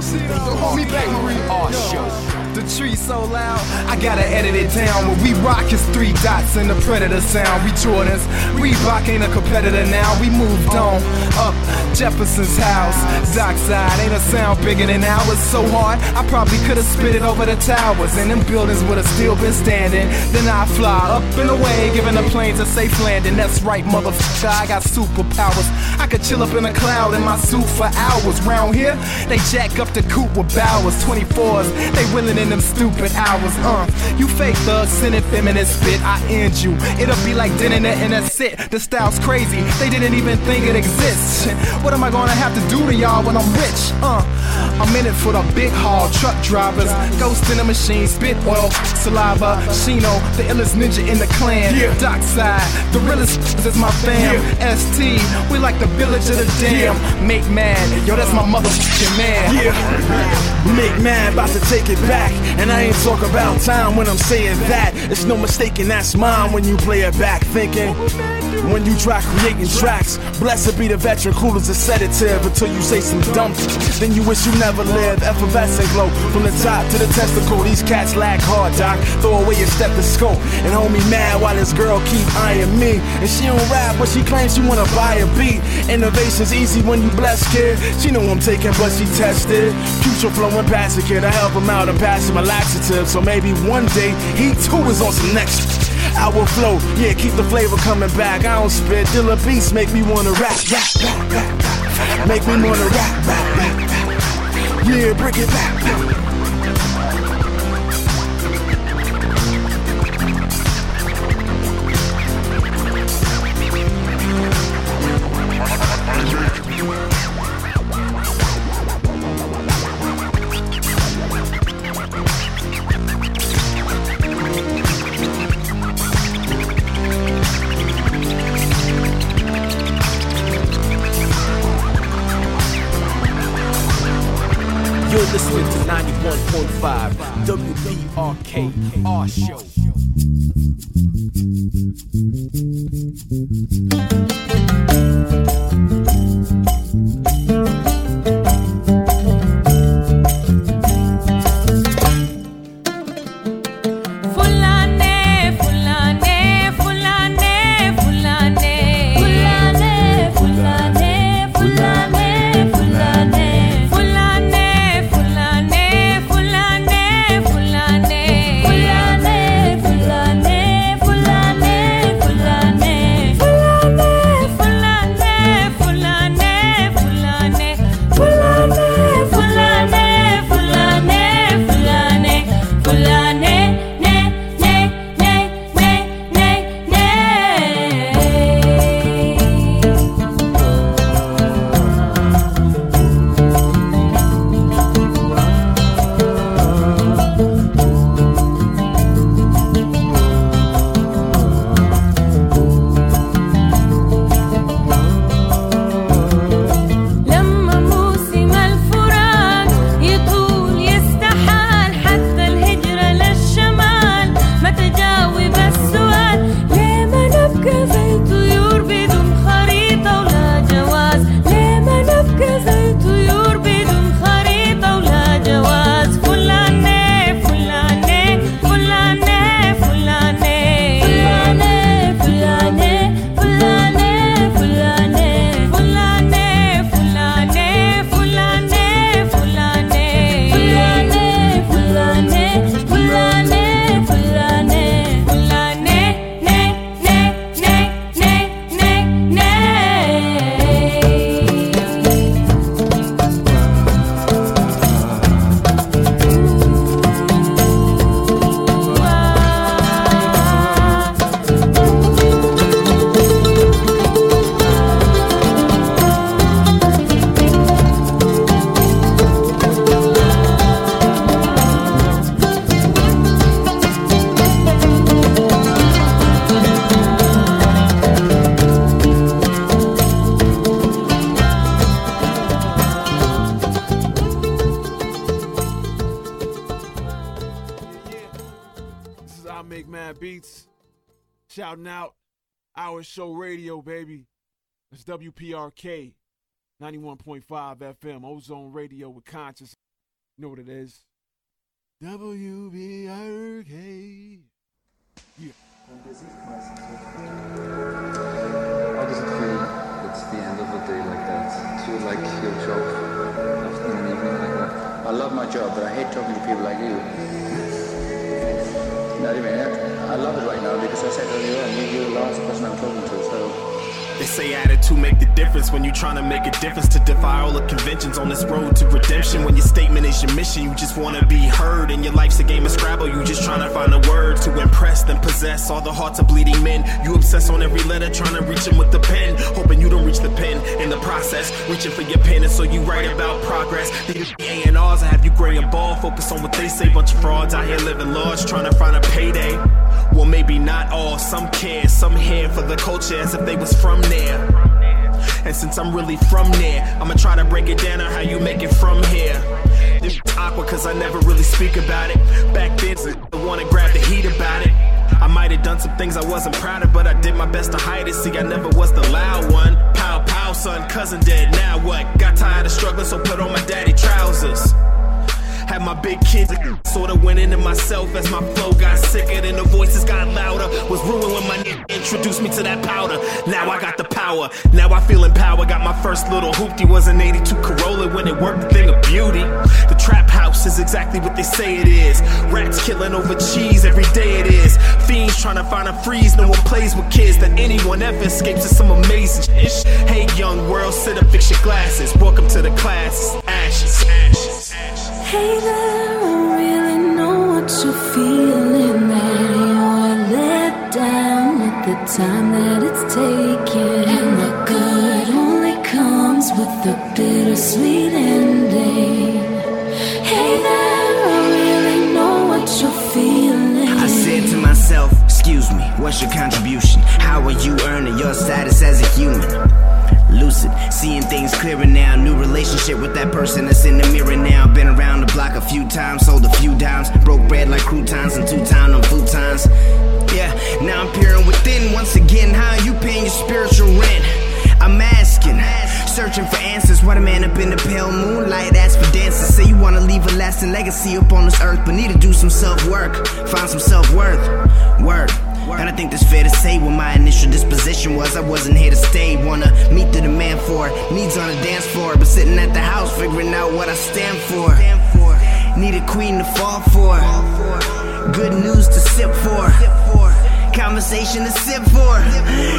Speaker 13: hold me back, Marie.
Speaker 3: WBR show.
Speaker 32: The tree so loud, I gotta edit it down. What we rock is three dots in the predator sound. We Jordans, Reebok ain't a competitor now. We moved on up Jefferson's house. Dockside ain't a sound bigger than ours. So hard, I probably could have spit it over the towers, and them buildings would have still been standing. Then I fly up and away, giving the planes a safe landing. That's right, motherfucker, I got superpowers. I could chill up in a cloud in my suit for hours. Round here, they jack up the coop with bowers. 24s, they willing and
Speaker 33: in them stupid hours. Uh, you fake thugs, sending feminist spit. I end you. It'll be like dinner and that's it. The style's crazy. They didn't even think it exists. What am I gonna have to do to y'all when I'm rich? Uh, I'm in it for the big haul truck drivers. Ghost in the machine, spit oil, saliva. Shino, the illest ninja in the clan. Yeah. Dockside, the realest *laughs* is my fam. ST, we like the village of the damn. Make man, yo, that's my motherfucking man.
Speaker 18: Yeah. Make man about to take it back. And I ain't talk about time when I'm saying that. It's no mistaking that's mine when you play it back. Thinking when you try creating tracks. Blessed be the veteran, cool as a sedative until you say some dumb shit. Then you wish you never lived. Effervescent glow from the top to the testicle. These cats lag hard, doc. Throw away your stethoscope and hold me mad while this girl keep eyeing me. And she don't rap, but she claims she wanna buy a beat. Innovation's easy when you blessed, kid. She know I'm taking, but she tested. Future flowing past a kid. I help him out and pass a laxative. So maybe one day he too is on some next. I will flow, yeah, keep the flavor coming back. I don't spit, Dilla beats make me wanna rap, rap, rap, rap, rap. Make me wanna rap, rap, rap, rap. Yeah, break it back. You're listening to 91.5 WPRK, our show.
Speaker 11: Fulane,
Speaker 18: WPRK 91.5 FM, Ozone Radio with conshus. You know what it is. WPRK. Yeah.
Speaker 34: How does it feel it's the end of the day like that? Do you like your job after an evening like that?
Speaker 35: I love my job, but I hate talking to people like you. I love it right now because I said earlier on, you- you're the last person I'm talking to,
Speaker 33: They say attitude make the difference when you trying to make a difference to defy all the conventions on this road to redemption. When your statement is your mission, you just wanna be heard. And your life's a game of Scrabble, you just trying to find a word to impress then possess all the hearts of bleeding men. You obsess on every letter, trying to reach them with the pen, hoping you don't reach the pen in the process. Reaching for your pen, and so you write about progress. These A&Rs, I have you gray and ball, focus on what they say. Bunch of frauds out here living large, trying to find a payday. Well, maybe not all. Some care, some here for the culture as if they was from there. And since I'm really from there, I'ma try to break it down on how you make it from here. This awkward cause I never really speak about it. Back then, I wanna grab the heat about it. I might have done some things I wasn't proud of, but I did my best to hide it. See, I never was the loud one. Pow, pow, son, cousin dead. Now what? Got tired of struggling, so put on my daddy trousers. Had my big kids, sorta went into myself as my flow got sicker and the voices got louder. Was ruined when my nigga introduced me to that powder. Now I got the power, now I feel empowered. Got my first little hoopty, was an 82 Corolla when it worked, a thing of beauty. The trap house is exactly what they say it is. Rats killing over cheese every day it is. Fiends trying to find a freeze, no one plays with kids that anyone ever escapes is some amazing shit. Hey, young world, sit up, fix your glasses. Welcome to the class.
Speaker 14: What's your contribution? How are you earning your status as a human? Lucid, seeing things clearer now. New relationship with that person that's in the mirror now. Been around the block a few times, sold a few dimes. Broke bread like croutons and two time on futons. Yeah, now I'm peering within once again. How you paying your spiritual rent? I'm asking, searching for answers. What a man up in the pale moonlight asks for dances. Say you wanna leave a lasting legacy up on this earth, but need to do some self work, find some self worth. Work. And I think that's fair to say what my initial disposition was. I wasn't here to stay, wanna meet the demand for it. needs on the dance floor, but sitting at the house figuring out what I stand for. Need a queen to fall for, good news to sip for. Conversation to sip for.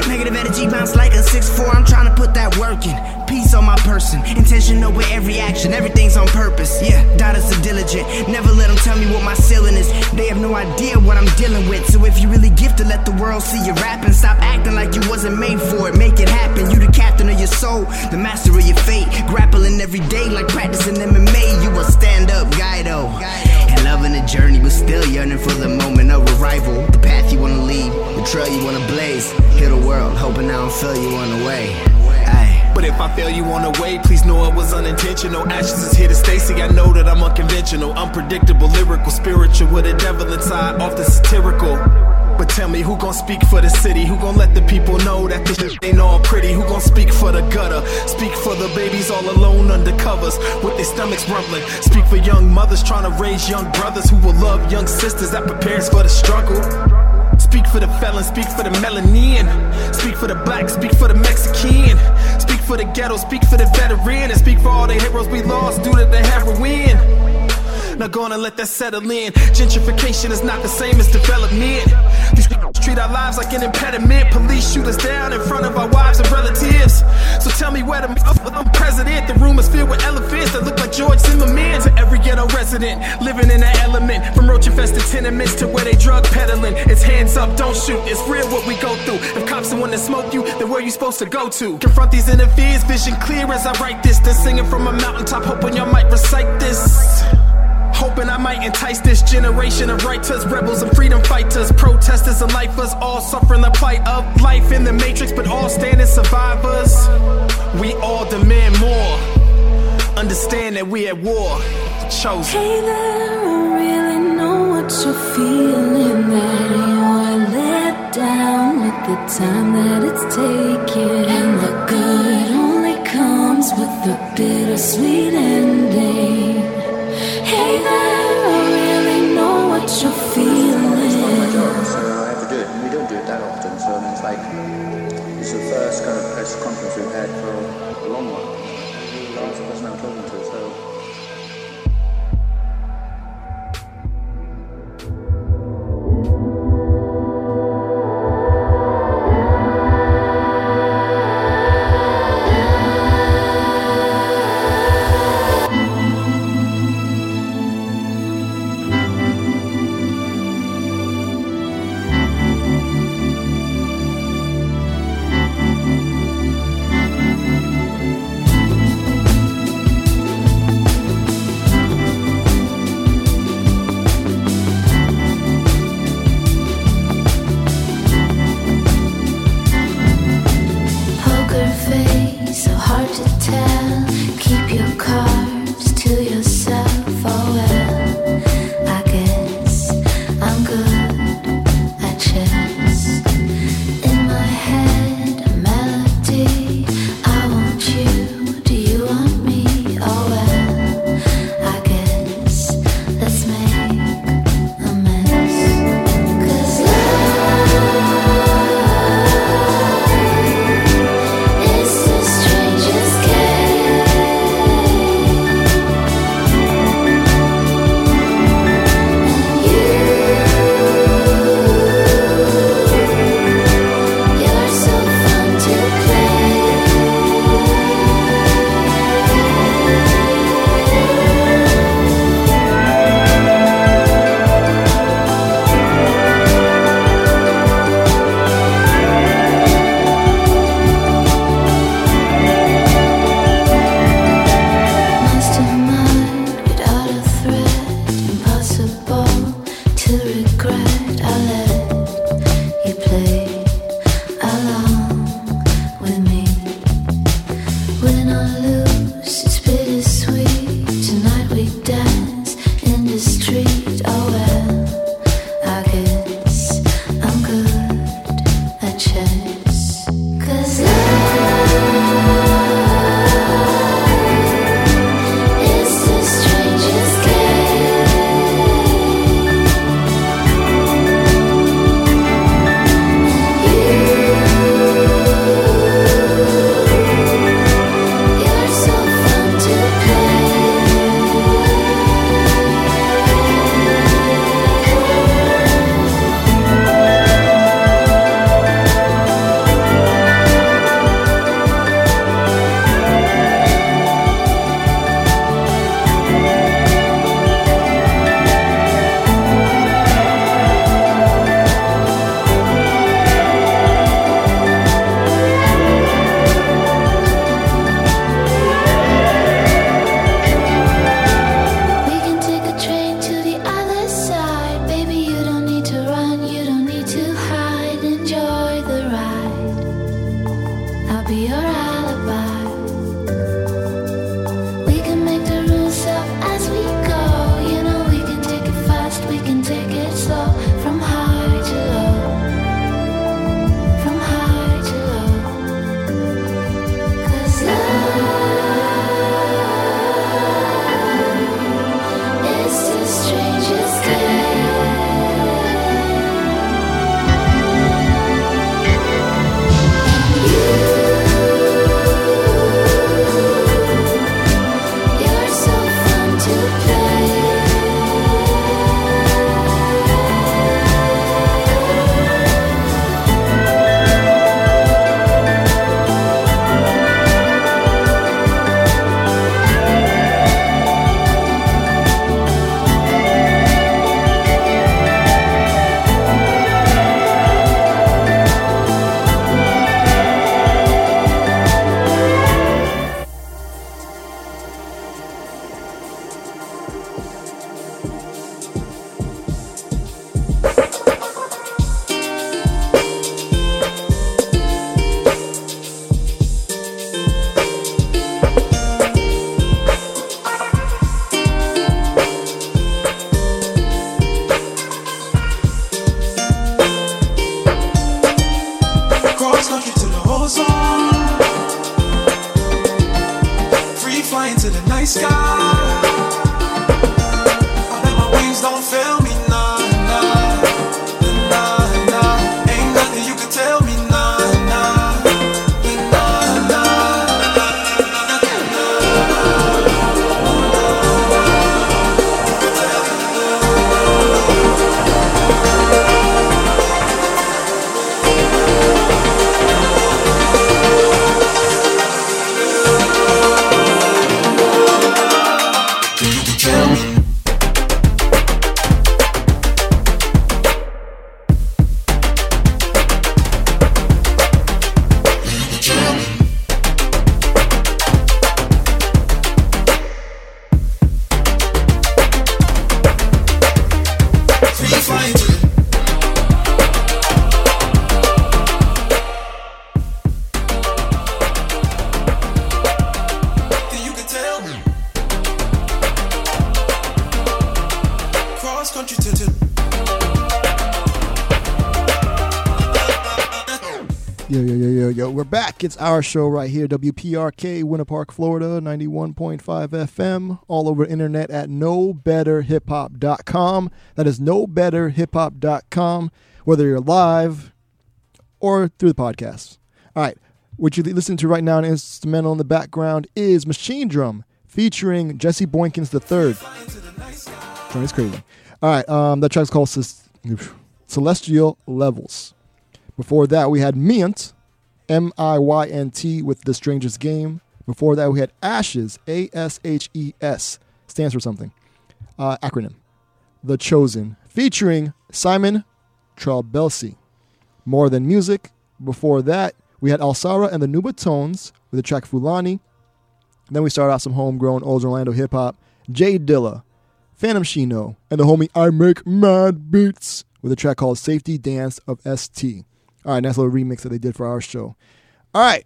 Speaker 14: Negative energy bounce like a 6-4. I'm trying to put that work in. Peace on my person. Intentional with every action. Everything's on purpose. Yeah, daughters are diligent. Never let them tell me what my ceiling is. They have no idea what I'm dealing with. So if you really gifted, let the world see you rapping. Stop acting like you wasn't made for it. Make it happen. You the captain of your soul, the master of your fate. Grappling every day like practicing MMA. You a stand up guy though. And loving the journey, but still yearning for the moment of arrival. The path you wanna lead, the trail you wanna blaze. Hit the world, hoping I don't fail you on the way. Aye.
Speaker 33: But if I fail you on the way, please know it was unintentional. Ashes is here to stay. See, I know that I'm unconventional, unpredictable, lyrical, spiritual, with a devil inside, often satirical. But tell me who gon' speak for the city? Who gon' let the people know that this shit ain't all pretty? Who gon' speak for the gutter? Speak for the babies all alone under covers with their stomachs rumbling. Speak for young mothers trying to raise young brothers who will love young sisters that prepares for the struggle. Speak for the felon, speak for the melanin. Speak for the black, speak for the Mexican. Speak for the ghetto, speak for the veteran. And speak for all the heroes we lost due to the heroin. Now go on and let that settle in. Gentrification is not the same as development. These treat our lives like an impediment. Police shoot us down in front of our wives and relatives. So tell me where the oh, I'm president. The room is filled with elephants that look like George Zimmerman. To every ghetto resident living in that element. From roach infested tenements to where they drug peddling. It's hands up, don't shoot. It's real what we go through. If cops the one to smoke you, then where you supposed to go to? Confront these inner fears, vision clear as I write this. Then singing from a mountaintop, hoping y'all might recite this. Hoping I might entice this generation of writers, rebels, and freedom fighters, protesters, and lifers, all suffering the plight of life in the matrix, but all standing survivors. We all demand more. Understand that we at war. Chosen.
Speaker 11: Hey there, I really know what you're feeling. That you're let down with the time that it's taken. And the good only comes with the bittersweet ending.
Speaker 35: Press conference we've had for a long while. It's the person I'm talking to. So
Speaker 6: It's our show right here, WPRK, Winter Park, Florida, 91.5 FM, all over internet at knowbetterhiphop.com. That is knowbetterhiphop.com, whether you're live or through the podcast. All right. What you're listening to right now, an instrumental in the background, is Machinedrum featuring Jesse Boykins III. Drum is crazy. All right. Um, that track's called Celestial Levels. Before that, we had Miynt, M I Y N T, with The Strangest Game. Before that, we had Ashes, A S H E S, stands for something. Uh, acronym. The Chosen, featuring Simon Trabelsi. More Than Music. Before that, we had Alsarah and the Nubatones with the track Fulani. Then we started out some homegrown old Orlando hip hop. J Dilla, phantomshino, and the homie IMAKEMADBEATS with a track called Safety Dance of ST. All right, nice little remix that they did for our show. All right,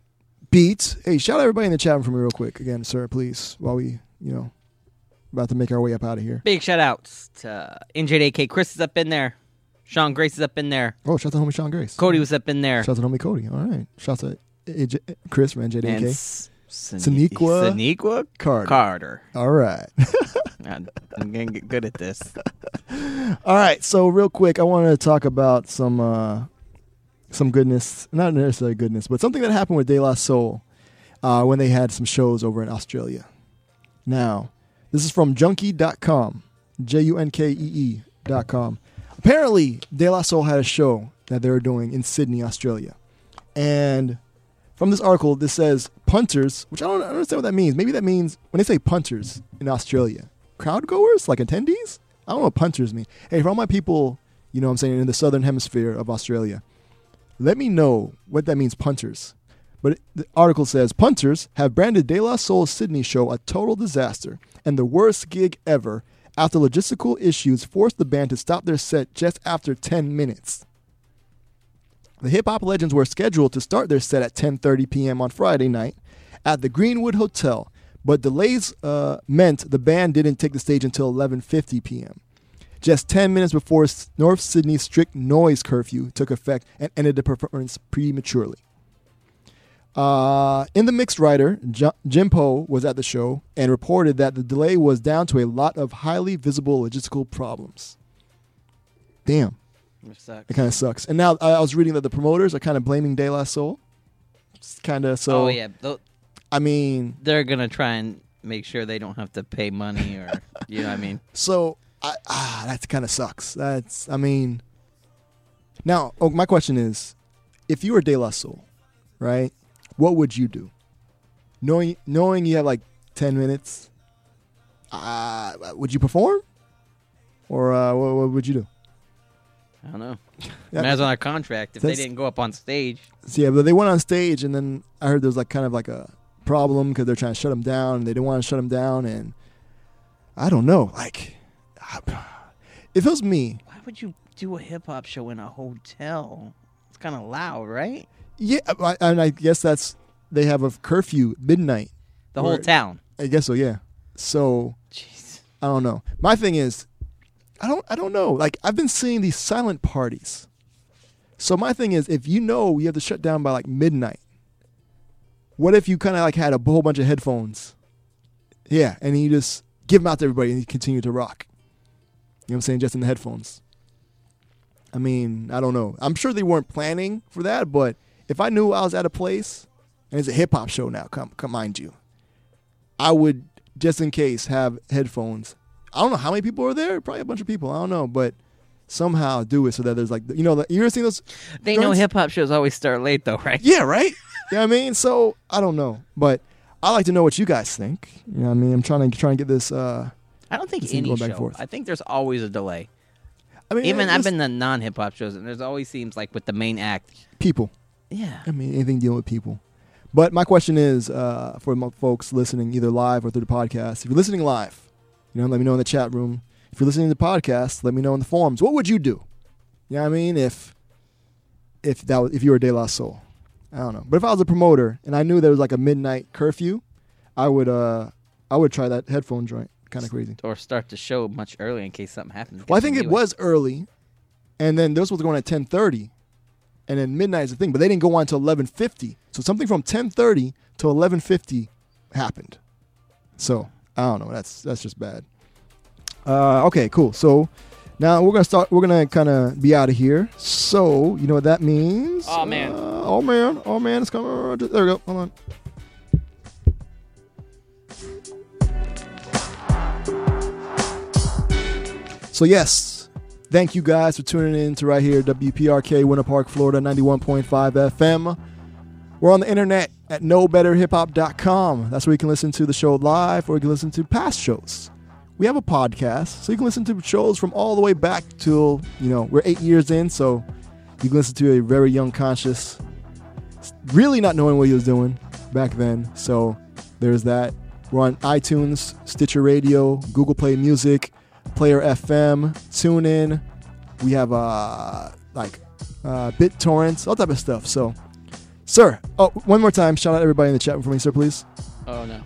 Speaker 6: Beats. Hey, shout out everybody in the chat room for me real quick again, sir, please, while we, you know, about to make our way up out of here.
Speaker 7: Big shout outs to NJDK. Chris is up in there. Sean Grace is up in there.
Speaker 6: Oh, shout out to homie Sean Grace.
Speaker 7: Cody was up in there.
Speaker 6: Shout out to homie Cody. All right. Shout out to AJ, Chris from
Speaker 7: And
Speaker 6: NJDK.
Speaker 7: S-
Speaker 6: Saniqua
Speaker 7: Saniqua
Speaker 6: Carter.
Speaker 7: Carter.
Speaker 6: All right. *laughs*
Speaker 7: I'm going to get good at this. *laughs*
Speaker 6: All right, so real quick, I wanted to talk about some uh, some goodness, not necessarily goodness, but something that happened with De La Soul uh, when they had some shows over in Australia. Now, this is from Junkee.com, J U N K E E.com. Apparently, De La Soul had a show that they were doing in Sydney, Australia, and from this article, this says punters, which I don't understand what that means. Maybe that means when they say punters in Australia, crowd goers, like attendees. I don't know what punters mean. Hey, for all my people, you know what I'm saying, in the southern hemisphere of Australia, let me know what that means, punters. But the article says punters have branded De La Soul's Sydney show a total disaster and the worst gig ever after logistical issues forced the band to stop their set just after 10 minutes. The hip hop legends were scheduled to start their set at 10:30 p.m. on Friday night at the Greenwood Hotel, but delays uh, meant the band didn't take the stage until 11:50 p.m. Just 10 minutes before North Sydney's strict noise curfew took effect and ended the performance prematurely. Uh, in the mixed writer, J- Jim Poe was at the show and reported that the delay was down to a lot of highly visible logistical problems. Damn. It kind of sucks. And now I I was reading that the promoters are kind of blaming De La Soul. Kind of so.
Speaker 7: oh yeah, tho-
Speaker 6: I mean,
Speaker 7: they're gonna try and make sure they don't have to pay money or you know what I mean.
Speaker 6: so I, ah, that kind of sucks. That's. I mean. Now, oh, my question is, if you were De La Soul, right? What would you do? Knowing knowing you have like ten minutes, uh, would you perform, or uh, what, what would you do?
Speaker 7: I don't know.
Speaker 6: Yeah.
Speaker 7: Man's on a contract. If they didn't go up on stage,
Speaker 6: yeah, but they went on stage, and then I heard there was like kind of like a problem because they're trying to shut them down, and they didn't want to shut them down, and I don't know. Like, if it was me,
Speaker 7: why would you do a hip hop show in a hotel? It's kind of loud, right?
Speaker 6: yeah, I- and I guess that's they have a curfew midnight.
Speaker 7: The whole town.
Speaker 6: I guess so. Yeah. So, Jeez. I don't know. My thing is, I don't. I don't know. Like I've been seeing these silent parties. So my thing is, if you know you have to shut down by like midnight, what if you kind of like had a whole bunch of headphones? Yeah, and you just give them out to everybody and you continue to rock. You know what I'm saying? Just in the headphones. I mean, I don't know. I'm sure they weren't planning for that, but if I knew I was at a place and it's a hip hop show now, come, come mind you, I would just in case have headphones. I don't know how many people are there. Probably a bunch of people. I don't know, but somehow do it so that there's like you know the, you ever seen those?
Speaker 7: They know hip hop shows always start late, though, right?
Speaker 6: Yeah, right. you know I mean? So I don't know, but I like to know what you guys think. You know what I mean? I'm trying to try and get this. uh
Speaker 7: I don't think
Speaker 6: thing
Speaker 7: any show. I think there's always a delay.
Speaker 6: I mean,
Speaker 7: even I've been to non hip hop shows, and there's always seems like with the main act.
Speaker 6: people.
Speaker 7: Yeah.
Speaker 6: I mean, anything dealing with people. But my question is uh, for my folks listening either live or through the podcast. If you're listening live, you know, let me know in the chat room. If you're listening to the podcast, let me know in the forums. What would you do? You know what I mean? If if that was, if you were De La Soul, I don't know. But if I was a promoter and I knew there was like a midnight curfew, I would uh I would try that headphone joint. Kind of crazy.
Speaker 7: Or start the show much earlier in case something happens.
Speaker 6: Well, I think it was early, and then this was going at ten thirty, and then midnight is the thing. But they didn't go on until eleven fifty. So something from ten thirty to eleven fifty happened. So I don't know. That's that's just bad. Uh, okay, cool. So now we're gonna start. We're gonna kind of be out of here. So you know what that means?
Speaker 7: Oh man.
Speaker 6: Uh, oh man. Oh man. It's coming. There we go. Hold on. So yes, thank you guys for tuning in to right here WPRK Winter Park, Florida, 91.5 FM. We're on the internet at knowbetterhiphop.com. That's where you can listen to the show live or you can listen to past shows. We have a podcast, so you can listen to shows from all the way back till, you know, we're eight years in, so you can listen to a very young conshus, really not knowing what he was doing back then. So there's that. We're on iTunes, Stitcher Radio, Google Play Music, Player FM, TuneIn. We have uh like uh, BitTorrents, all type of stuff. So, sir, oh, one more time, shout out everybody in the chat room for me, sir, please.
Speaker 7: Oh no.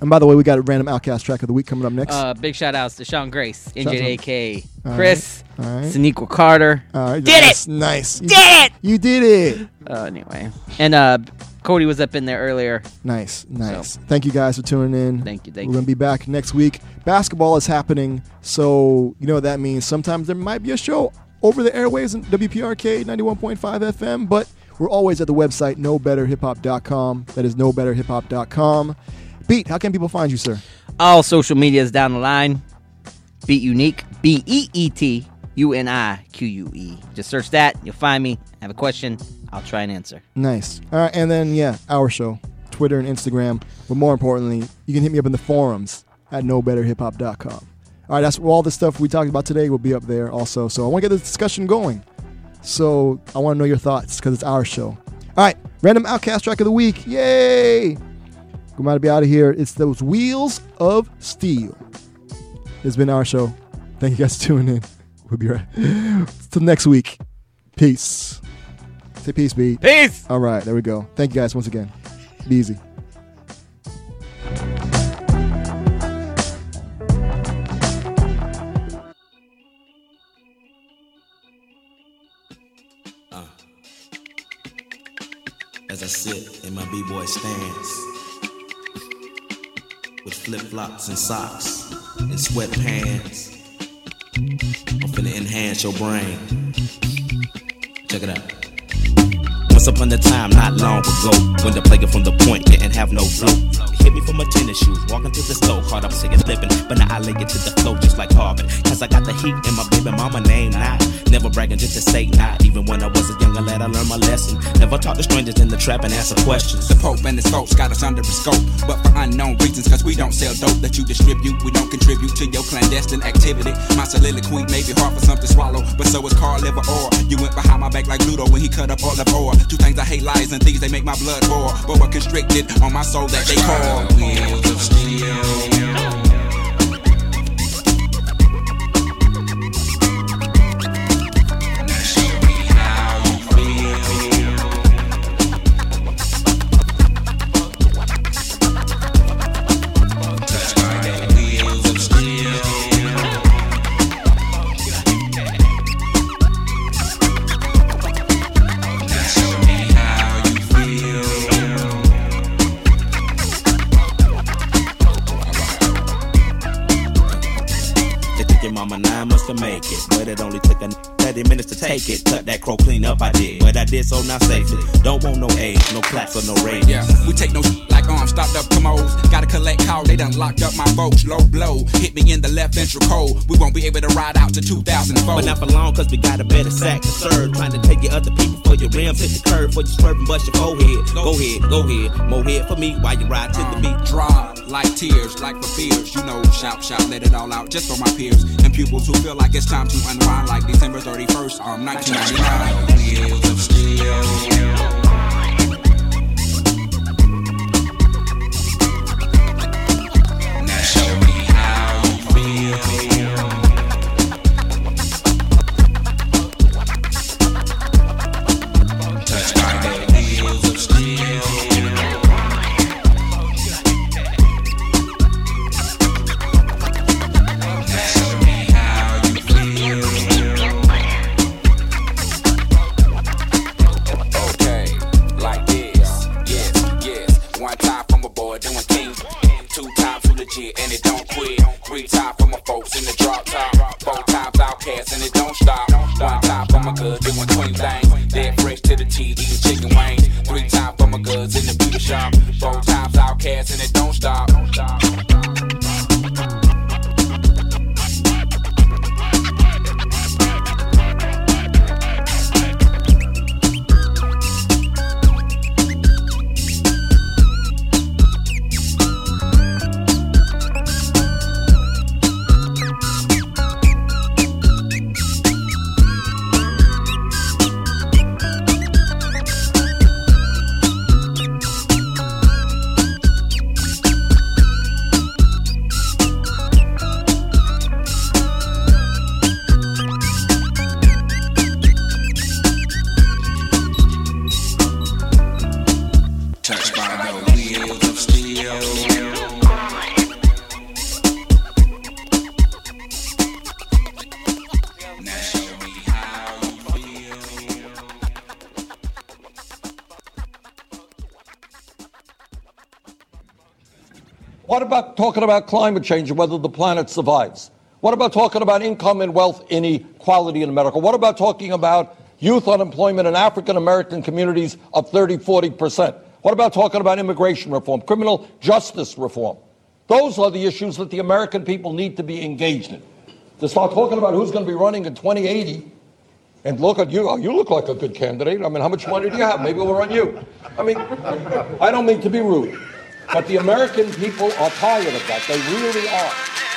Speaker 6: And by the way, we got a random OutKast track of the week coming up next.
Speaker 7: Uh, big shout outs to Sean Grace, NJAK, Chris,
Speaker 6: all right.
Speaker 7: Carter.
Speaker 6: All right,
Speaker 7: Did
Speaker 6: nice,
Speaker 7: it!
Speaker 6: Nice. You
Speaker 7: Did it!
Speaker 6: You did it.
Speaker 7: Uh, anyway, and uh, Cody was up in there earlier.
Speaker 6: Nice, nice. Thank you guys for tuning in.
Speaker 7: Thank you, thank
Speaker 6: We're gonna be back next week. Basketball is happening, so you know what that means. Sometimes there might be a show over the airways in WPRK 91.5 FM, but we're always at the website knowbetterhiphop.com. That is knowbetterhiphop.com. Beat, how can people find you, sir?
Speaker 7: All social media is down the line. Beet Unique, B E E T U N I Q U E. Just search that. You'll find me. Have a question. I'll try and answer.
Speaker 6: Nice. All right, and then yeah, our show, Twitter and Instagram. But more importantly, you can hit me up in the forums at knowbetterhiphop.com. All right, that's all the stuff we talked about today will be up there also. So I want to get this discussion going. So I want to know your thoughts because it's our show. All right, random OutKast track of the week. Yay! About to be out of here. It's those Wheels of Steel. It's been our show. Thank you guys for tuning in. We'll be right. Till next week. Peace. Say peace, B.
Speaker 7: Peace.
Speaker 6: All right, there we go. Thank you guys once again. Be easy. Uh.
Speaker 5: As I sit in my b-boy stance with flip-flops and socks and sweatpants, I'm finna enhance your brain. Check it out. Once upon a time, not long ago, when the player from the point didn't have no flow. Hit me from my tennis shoes, walking to the store, caught up singing, flipping. But now I lay it to the flow just like Harvard. Cause I got the heat in my baby mama name now. Never bragging just to say not. Even when I was a younger lad, I learned my lesson. Never talk to strangers in the trap and answer questions.
Speaker 36: The Pope and his folks got us under a scope, but for unknown reasons, cause we don't sell dope that you distribute. We don't contribute to your clandestine activity. My soliloquy may be hard for some to swallow, but so is Carl Liver Or. You went behind my back like Ludo when he cut up all of ore. Two things I hate lies and thieves, they make my blood boil. But what constricted on my soul that they call
Speaker 5: take it. Cut that crow clean up, I did, but I did so not safely. Don't want no age, no claps or no ratings.
Speaker 36: Yeah, we take no like oh, arms stopped up commodes. Gotta collect calls, they done locked up my folks. Low blow, hit me in the left ventral cold. We won't be able to ride out to 2004.
Speaker 5: But not for long, cause we got a better sack to serve. Trying to take your other people for your rims, hit the curb for your swerving, bust your forehead. Go ahead, go ahead, more head for me while you ride to the uh, beat.
Speaker 36: Dry like tears, like for fears. You know, shout, shout, let it all out just for my peers and pupils who feel like it's time to unwind like December 31st, um, 1999. Wheels of steel.
Speaker 37: Talking about climate change and whether the planet survives? What about talking about income and wealth inequality in America? What about talking about youth unemployment in African American communities of 30, 40%? What about talking about immigration reform, criminal justice reform? Those are the issues that the American people need to be engaged in. To start talking about who's going to be running in 2080 and look at you, oh, you look like a good candidate. I mean, how much money do you have? Maybe we'll run you. I mean, I don't mean to be rude, but the American people are tired of that. They really are.